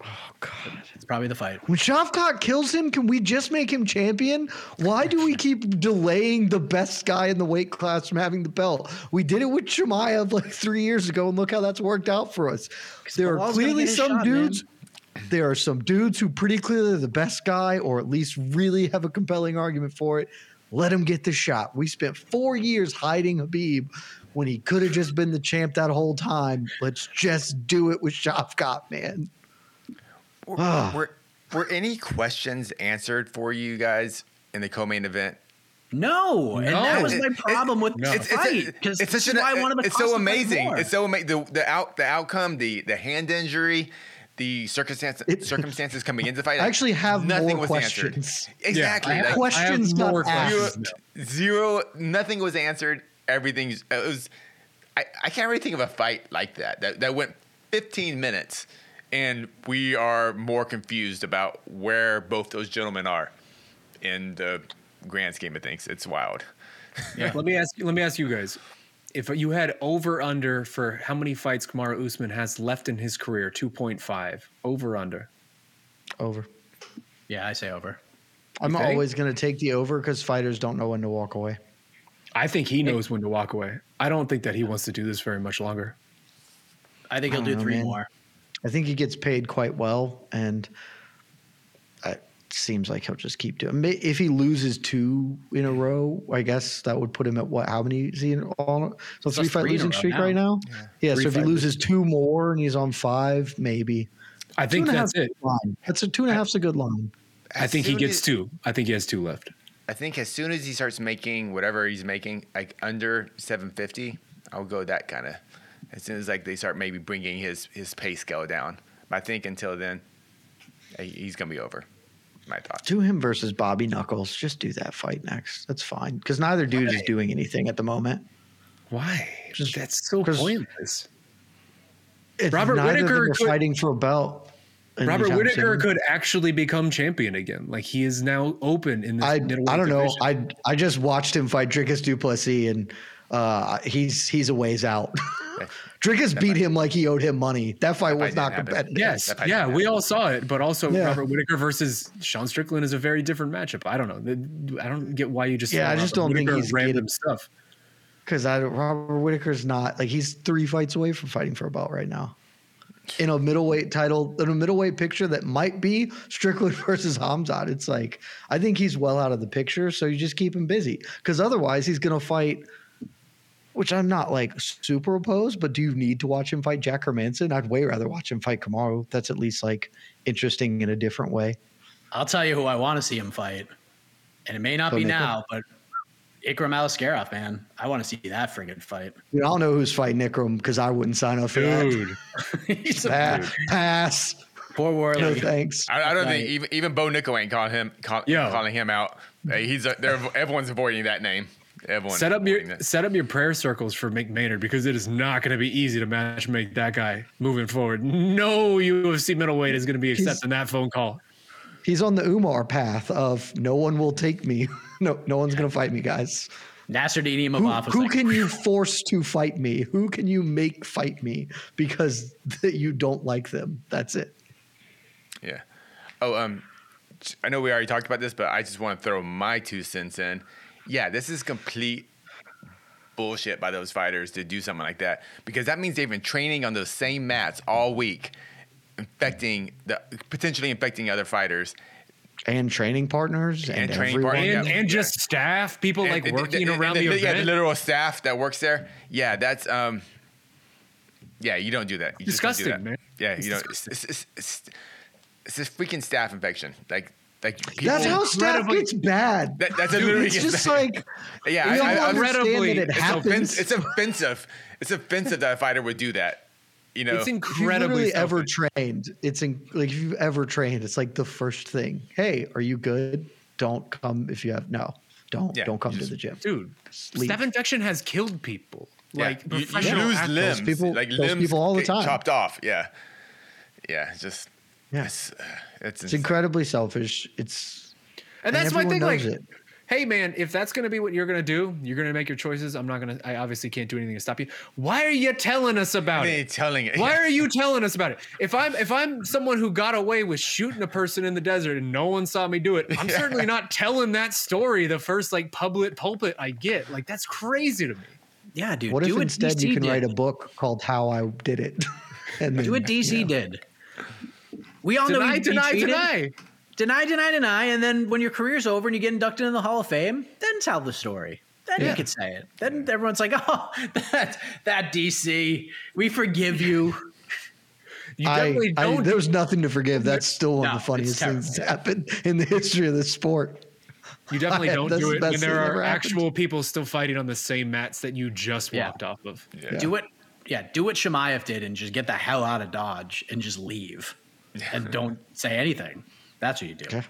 S4: Oh God.
S2: It's probably the fight.
S4: When Shavkat kills him, can we just make him champion? Why do we keep delaying the best guy in the weight class from having the belt? We did it with Chimaev like three years ago, and look how that's worked out for us. There are clearly some
S2: shot, man.
S4: dudes. There are some dudes who pretty clearly are the best guy, or at least really have a compelling argument for it. Let him get the shot. We spent four years hiding Khabib when he could have just been the champ that whole time. Let's just do it with Shavkat, man.
S5: Were,
S4: Ah.
S5: were, were any questions answered for you guys in the co-main event?
S2: No, and that was my
S5: It-
S2: problem with
S3: No.
S2: the
S5: It's, it's,
S2: fight because
S5: it's
S2: this
S5: such an,
S2: why I wanted
S5: it's so amazing. It's so amazing. The, the out the outcome, the the hand injury, the circumstances
S4: It-
S5: circumstances coming into the fight.
S4: I actually have
S5: nothing
S4: more
S5: was answered.
S4: questions.
S5: Exactly.
S3: I have
S5: like,
S4: questions not
S3: more
S4: asked.
S3: questions.
S5: zero, zero, nothing was answered. Everything it was. I, I can't really think of a fight like that that that went 15 minutes, and we are more confused about where both those gentlemen are in the grand scheme of things. It's wild.
S3: Let me ask. Let me ask you guys. If you had over under for how many fights Kamaru Usman has left in his career, two point five over under.
S4: Over.
S2: Yeah, I say over.
S4: I'm
S3: think?
S4: always going to take the over because fighters don't know when to walk away.
S3: I think he knows when to walk away. I don't think that he wants to do this very much longer.
S2: I think he'll
S4: don't
S2: do
S4: know,
S2: three
S4: man.
S2: more.
S4: I think he gets paid quite well, and it seems like he'll just keep doing. May- If he loses two in a row, I guess that would put him at what? How many is he in all? So
S2: He's
S4: three
S2: lost
S4: fight
S2: three
S4: losing streak
S2: now.
S4: right now. Yeah.
S3: Three
S4: so if he loses two more and he's on five, maybe.
S3: I think
S4: two and a
S3: that's it.
S4: Line. That's a two and a half's a good line.
S3: I think he gets
S5: as-
S3: two. I think he has two left.
S5: I think as soon as he starts making whatever he's making, like under 750, I'll go that kind of. As soon as like they start maybe bringing his his pay scale down, but I think until then, he's gonna be over. My thoughts.
S4: Do him versus Bobby Knuckles. Just do that fight next. That's fine because neither dude is doing anything at the moment.
S3: Why?
S4: Just-
S3: that's so pointless. Robert
S4: neither of them
S3: Whittaker
S4: are
S3: could-
S4: fighting for a belt.
S3: Robert Whittaker
S4: soon.
S3: could actually become champion again. Like he is now open in this
S4: I I don't know. I I just watched him fight Dricus Du Plessis, and uh, he's he's a ways out. Dricus beat him like he owed him money. That fight was
S5: didn't
S4: not
S5: happen.
S4: competitive.
S3: Yes, yeah, we all saw it, but also
S4: Yeah.
S3: Robert Whittaker versus Sean Strickland is a very different matchup. I don't know. I don't get why you just
S4: Yeah, I just
S3: Robert
S4: don't think he's
S3: random
S4: getting-
S3: stuff.
S4: because I Robert Whittaker's not like he's three fights away from fighting for a belt right now. In a middleweight title, in a middleweight picture that might be Strickland versus Khamzat, it's like I think he's well out of the picture. So you just keep him busy because otherwise he's going to fight. Which I'm not like super opposed, but do you need to watch him fight Jack Hermansson? I'd way rather watch him fight Kamaru. That's at least like interesting in a different way.
S2: I'll tell you who I want to see him fight, and it may not
S4: So
S2: be
S4: Nickal?
S2: now, but Ikram Aliskerov, man, I want to see that friggin' fight.
S4: Dude, I don't know who's fighting Ikram because I wouldn't sign up for that.
S3: Dude,
S2: He's a
S4: Pa- pass.
S2: poor
S4: No thanks.
S5: I, I don't
S2: Right.
S5: think even even Bo Nickal ain't calling him call, calling him out. Uh, He's a, everyone's avoiding that name. Everyone
S3: set up your
S5: that.
S3: set up your prayer circles for Mick Maynard because it is not going to be easy to match make that guy moving forward. No UFC middleweight is going to be accepting that phone call.
S4: He's on the Umar path of no one will take me. no, no one's gonna fight me, guys.
S2: Nassourdine
S4: Who,
S2: Imavov was
S4: who
S2: like,
S4: can you force to fight me? Who can you make fight me because th- you don't like them? That's it.
S5: Yeah. Oh, um, I know we already talked about this, but I just want to throw my two cents in. Yeah, this is complete bullshit by those fighters to do something like that because that means they've been training on those same mats all week, infecting the potentially infecting other fighters.
S4: And training partners and,
S5: And training partners.
S3: And
S5: Yeah.
S3: and just staff, people like
S5: And-
S3: working
S5: and-
S3: around
S5: and-
S3: the
S5: yeah,
S3: event.
S5: the literal staff that works there. Yeah, that's um, yeah, you don't do that. You just don't
S3: Disgusting,
S5: that.
S3: man.
S5: Yeah,
S3: It's
S5: you know, it's, it's, it's, it's, it's a freaking staph infection. Like Like people,
S4: That's how stuff gets bad.
S5: That- that's
S4: Dude,
S5: literally
S4: it's just
S5: bad.
S4: like
S5: yeah,
S4: we all
S5: I, I,
S4: understand
S3: incredibly-
S4: that it
S5: it's,
S4: happens.
S5: offensive, it's offensive. It's offensive that a fighter would do that. You know,
S3: It's incredibly
S4: really ever trained, it's in, like if you've ever trained, it's like the first thing. Hey, are you good? Don't come if you have no. Don't
S5: Yeah,
S4: don't come
S5: you
S4: to the gym.
S3: dude.
S4: leave.
S3: Staph infection has killed people.
S5: Yeah,
S3: Like
S5: you, you lose
S3: athletes.
S5: limbs,
S4: people-
S5: like limbs
S4: people all the time.
S5: chopped off. Yeah, yeah, just
S4: Yeah.
S5: it's, it's,
S4: It's incredibly selfish. It's
S3: And that's my
S4: everyone
S3: thing. Like,
S4: it.
S3: hey man, if that's gonna be what you're gonna do, you're gonna make your choices. I'm not gonna. I obviously can't do anything to stop you. Why are you telling us about
S5: I
S3: it?
S5: mean, telling it.
S3: Why are you telling us about it? If I'm if I'm someone who got away with shooting a person in the desert and no one saw me do it, I'm certainly not telling that story the first like public pulpit I get. Like that's crazy to me.
S2: Yeah, dude.
S4: What
S2: do
S4: if instead
S2: DC
S4: you can write a book called How I Did It? and
S2: Do
S4: then,
S2: what DC
S4: you know.
S2: did. We all know
S3: Deny,
S2: he, he
S3: deny,
S2: cheated.
S3: deny.
S2: deny, deny, deny, and then when your career's over and you get inducted in the Hall of Fame, then tell the story. Then
S3: Yeah.
S2: you can say it. Then everyone's like, "Oh, that that DC, we forgive you."
S3: You
S4: I,
S3: definitely
S4: I,
S3: don't.
S4: there's nothing to forgive. That's still one
S2: No,
S4: of the funniest things that's happened in the history of the sport.
S3: you definitely don't
S4: that's
S3: do
S4: the
S3: it when
S4: best
S3: there are
S4: ever happened.
S3: actual people still fighting on the same mats that you just
S2: Yeah.
S3: walked off of.
S5: Yeah.
S2: Do what, yeah, do what Chimaev did and just get the hell out of Dodge and just leave, and don't say anything. That's what you do.
S4: Okay.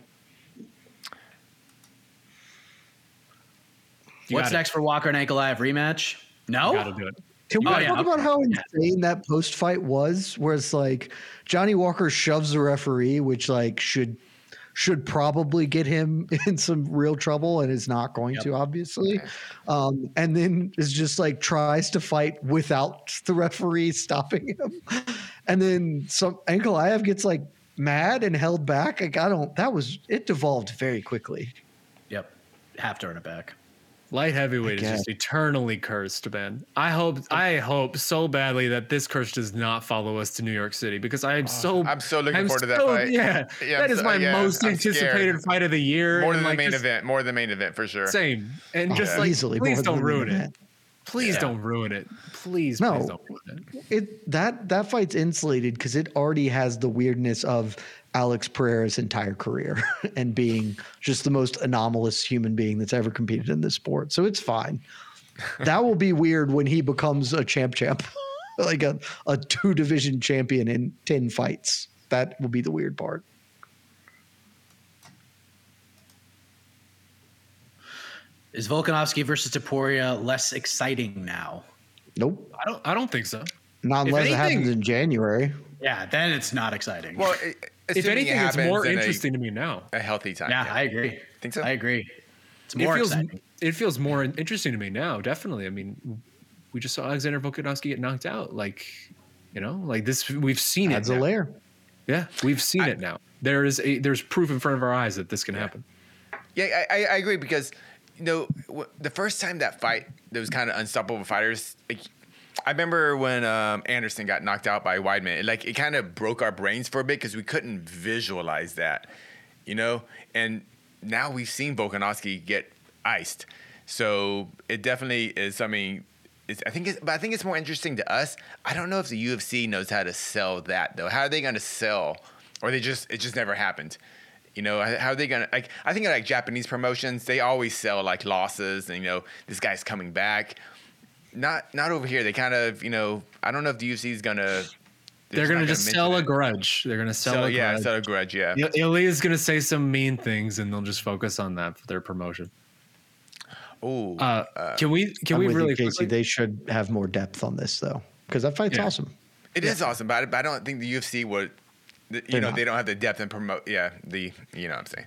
S3: You
S2: What's
S3: gotta-
S2: next for Walker and Ankalaev rematch? No,
S3: You gotta do it.
S4: Can we
S2: Oh,
S4: talk
S2: yeah,
S4: about how insane that post fight was? Where it's like Johnny Walker shoves the referee, which like should should probably get him in some real trouble, and is not going to, obviously. Um, and then is just like tries to fight without the referee stopping him, and then some Ankalaev gets like mad and held back. Like I don't. That was it. Devolved very quickly.
S2: Yep, have to earn it back.
S3: Light heavyweight is just eternally cursed, man. I hope I hope so badly that this curse does not follow us to New York City because I am oh, so
S5: I'm so looking
S3: I'm
S5: forward to that
S3: so-
S5: fight.
S3: Yeah,
S5: Yeah,
S3: that
S5: I'm
S3: is
S5: so-
S3: my
S5: yeah,
S3: most
S5: I'm
S3: anticipated
S5: scared.
S3: fight of the year.
S5: more than
S3: like,
S5: the main
S3: just-
S5: event. More than the main event for sure.
S3: Same, and oh, just
S4: Oh,
S3: like
S4: easily
S3: please don't
S4: than the main
S3: ruin it.
S4: event.
S3: Please
S2: Yeah.
S3: don't ruin it. Please,
S4: No.
S3: please don't ruin it.
S4: it that that fight's insulated because it already has the weirdness of Alex Pereira's entire career and being just the most anomalous human being that's ever competed in this sport. So it's fine. that will be weird when he becomes a champ champ, like a, a two division champion in 10 fights. That will be the weird part.
S2: Is Volkanovski versus Topuria less exciting now?
S4: Nope.
S3: I don't. I don't think so.
S4: Not
S3: If
S4: unless it happens in January.
S2: Yeah, then it's not exciting.
S5: Well,
S3: If anything,
S5: it
S3: it's more
S5: in a-
S3: interesting to me now.
S5: A, healthy time.
S2: yeah, I agree.
S5: Think so?
S2: I agree. It's
S3: It
S2: more
S3: feels
S2: exciting.
S3: it feels more interesting to me now. Definitely. I mean, we just saw Alexander Volkanovski get knocked out. Like, you know, like this. We've seen
S4: Adds
S3: it.
S4: a layer.
S3: Yeah, we've seen it now. There is a there's proof in front of our eyes that this can happen.
S5: Yeah, I, I, I agree because you know the first time that fight, those kind of unstoppable fighters. Like, I remember when um, Anderson got knocked out by Weidman. It, like it kind of broke our brains for a bit because we couldn't visualize that, you know. And now we've seen Volkanovski get iced, so it definitely is something. I think, it's, but I think it's more interesting to us. I don't know if the UFC knows how to sell that though. How are they going to sell, or they just it just never happened. You know, how are they gonna like? I think like Japanese promotions, they always sell like losses, and you know, this guy's coming back. Not not over here. They kind of you know, I don't know if the UFC is gonna.
S3: They're gonna just sell a grudge. They're gonna sell
S5: Sell,
S3: a
S5: yeah,
S3: grudge.
S5: sell a grudge. Yeah.
S3: Il- Ilia's gonna say some mean things, and they'll just focus on that for their promotion.
S5: Ooh.
S3: Uh, can we? Can
S4: I'm
S3: we really?
S4: you, Casey.
S3: quickly-
S4: They should have more depth on this though, because that fight's
S3: Yeah.
S4: awesome.
S5: It is awesome, but I, but I don't think the UFC would. the- You
S4: They're
S5: know,
S4: not.
S5: they don't have the depth and promote. Yeah, the you know what I'm saying.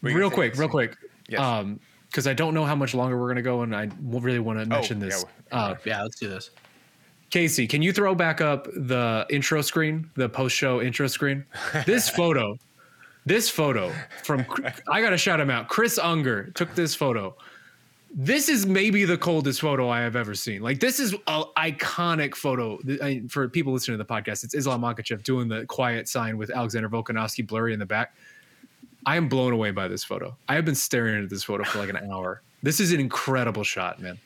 S5: What
S3: real
S5: gonna say?
S3: quick, real quick.
S5: Yes.
S3: Um, because I don't know how much longer we're gonna go, and I really want to mention
S5: yeah,
S3: this.
S5: we-
S3: Uh,
S2: yeah, let's do this.
S3: Casey, can you throw back up the intro screen, the post-show intro screen? This photo, this photo from I gotta shout him out. Chris Unger took this photo. This is maybe the coldest photo I have ever seen. Like this is an iconic photo I- for people listening to the podcast. It's Islam Makhachev doing the quiet sign with Alexander Volkanovski blurry in the back. I am blown away by this photo. I have been staring at this photo for like an hour. This is an incredible shot, man.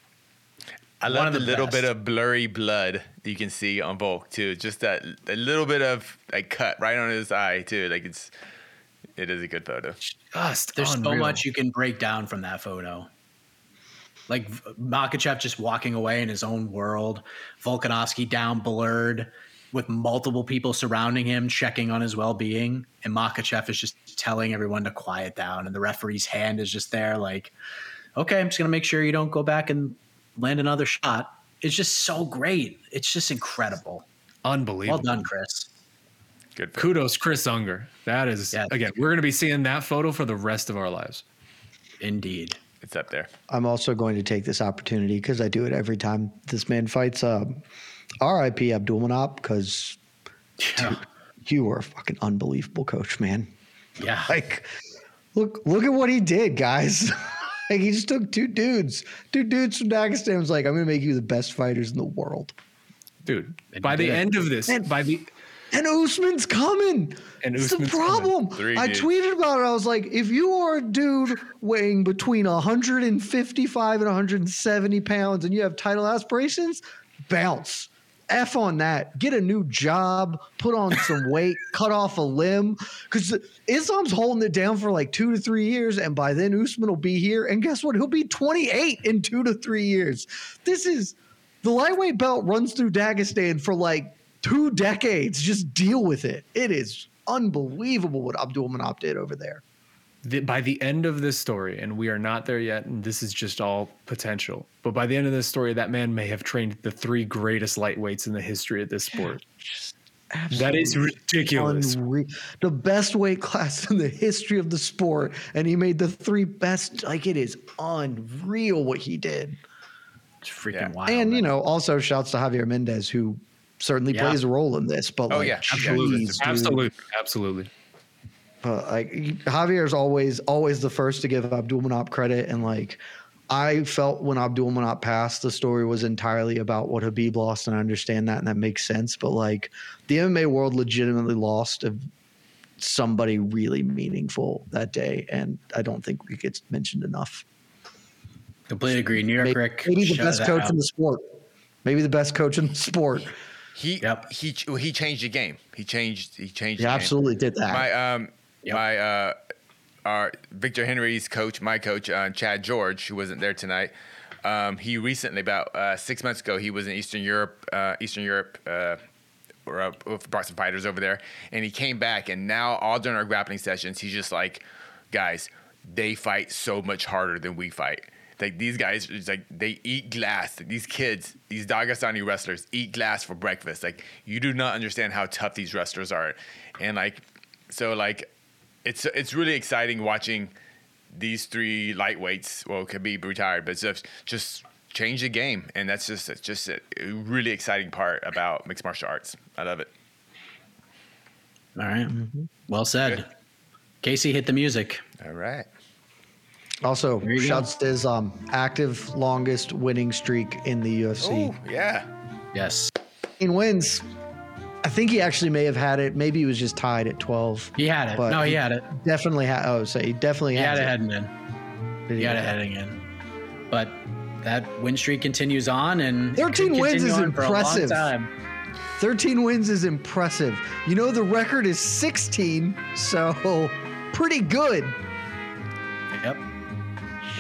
S5: I
S2: One
S5: love
S2: of
S5: the,
S2: the
S5: little
S2: best.
S5: bit of blurry blood that you can see on Volk too. Just that a little bit of like cut right on his eye too. Like it's It is a good photo.
S3: Just
S2: There's so much you can break down from that photo. Like V- Makhachev just walking away in his own world, Volkanovski down blurred with multiple people surrounding him, checking on his well being. And Makhachev is just telling everyone to quiet down. And the referee's hand is just there, like, okay, I'm just going to make sure you don't go back and land another shot. It's just so great. It's just incredible.
S3: Unbelievable.
S2: Well done, Chris.
S5: Good.
S3: Kudos, Chris Unger. That is
S2: Yeah.
S3: again. We're gonna be seeing that photo for the rest of our lives.
S2: Indeed.
S5: It's up there.
S4: I'm also going to take this opportunity because I do it every time this man fights. Um, R.I.P. Abdulmanap because
S2: Yeah.
S4: you were a fucking unbelievable coach, man.
S2: Yeah.
S4: Like, look, look at what he did, guys. like he just took two dudes, two dudes from Dagestan. Was like, I'm going to make you the best fighters in the world.
S3: Dude,
S2: And
S3: by the
S2: did.
S3: end of this,
S4: and,
S3: by the
S4: And Usman's coming.
S3: And Usman's
S4: It's
S3: Usman's
S4: the problem.
S5: Three
S4: I
S5: dudes.
S4: tweeted about it. I was like, if you are a dude weighing between 155 and 170 pounds and you have title aspirations, bounce. F on that. Get a new job, put on some weight, cut off a limb. Because Islam's holding it down for like two to three years. And by then, Usman will be here. And guess what? He'll be 28 in two to three years. This is the lightweight belt runs through Dagestan for like two decades. Just deal with it. It is unbelievable what Abdul Manap did over there.
S3: The, by the end of this story, and we are not there yet, and this is just all potential. But by the end of this story, that man may have trained the three greatest lightweights in the history of this sport. That is ridiculous.
S4: Unre- the best weight class in the history of the sport, and he made the three best. Like it is unreal what he did.
S2: It's freaking
S5: Yeah.
S2: wild.
S4: and you know, also shouts to Javier Mendez, who certainly
S2: Yeah.
S4: plays a role in this. But
S5: Oh,
S4: like,
S5: yeah.
S3: Absolutely,
S4: jeez, dude.
S3: absolutely, absolutely.
S4: But like Javier's always always the first to give Abdul Manap credit, and like I felt when Abdul Manap passed, the story was entirely about what Khabib lost, and I understand that, and that makes sense. But like the MMA world legitimately lost of somebody really meaningful that day, and I don't think it gets mentioned enough.
S2: completely agree. New York
S4: Maybe,
S2: Rick.
S4: maybe the best coach
S2: out.
S4: in the sport. Maybe the best coach in the sport.
S5: He
S2: Yep.
S5: he he changed the game. He changed he changed.
S4: He
S5: the game.
S4: absolutely did that.
S5: My um
S2: Yep.
S5: my uh our Victor Henry's coach, my coach, uh, Chad George, who wasn't there tonight. Um, he recently, about uh, six months ago, he was in Eastern Europe, uh, Eastern Europe, uh, or uh, brought some fighters over there, and he came back, and now all during our grappling sessions, he's just like, guys, they fight so much harder than we fight. Like these guys, like they eat glass. These kids, these Dagestani wrestlers, eat glass for breakfast. Like you do not understand how tough these wrestlers are, and like, so like, it's it's really exciting watching these three lightweights. Well, Khabib retired, but just just change the game, and that's just it's just a really exciting part about mixed martial arts. I love it.
S2: All right.
S4: Mm-hmm.
S2: Well said.
S5: Good.
S2: Casey, hit the music.
S5: All right.
S4: Also,
S2: There you go.
S4: shouts to his um, active longest winning streak in the UFC.
S5: Oh yeah.
S2: Yes.
S4: 15 wins. I think he actually may have had it. Maybe he was just tied at 12.
S2: He had it.
S4: But
S2: no, he had it.
S4: Definitely had. Oh, so he definitely
S2: He had it heading in.
S4: Did
S2: He had it heading in. But that win streak continues on, and
S4: 13 wins is
S2: on for a long
S4: impressive.
S2: time.
S4: 13 wins is impressive. You know, the record is 16, so pretty good.
S2: Yep.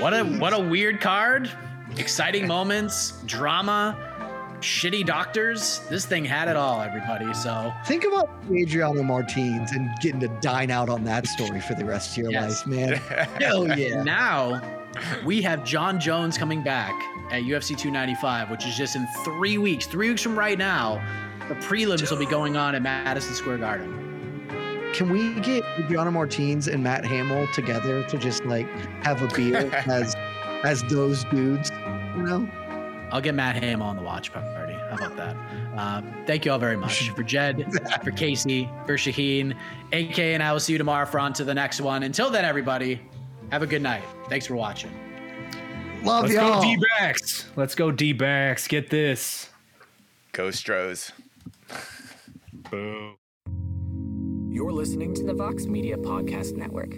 S2: What a what a weird card. Exciting moments, drama, shitty doctors. This thing had it all, everybody. So
S4: Think about Adriano Martins and getting to dine out on that story for the rest of your
S2: Yes.
S4: life, man. Hell yeah.
S2: now we have Jon Jones coming back at UFC 295, which is just in three weeks. Three weeks from right now, the prelims will be going on at Madison Square Garden.
S4: Can we get Adriano Martins and Matt Hamill together to just like have a beer as as those dudes? You know?
S2: I'll get Matt Ham on the watch party. How about that? Uh, thank you all very much. For Jed, for Casey, for Shaheen, AK, and I will see you tomorrow for on to the next one. Until then, everybody, have a good night. Thanks for watching.
S4: Love
S3: Let's
S4: y'all.
S3: go D backs. Let's go D backs. Get this.
S5: Go Stros.
S3: Boo.
S1: You're listening to the Vox Media Podcast Network.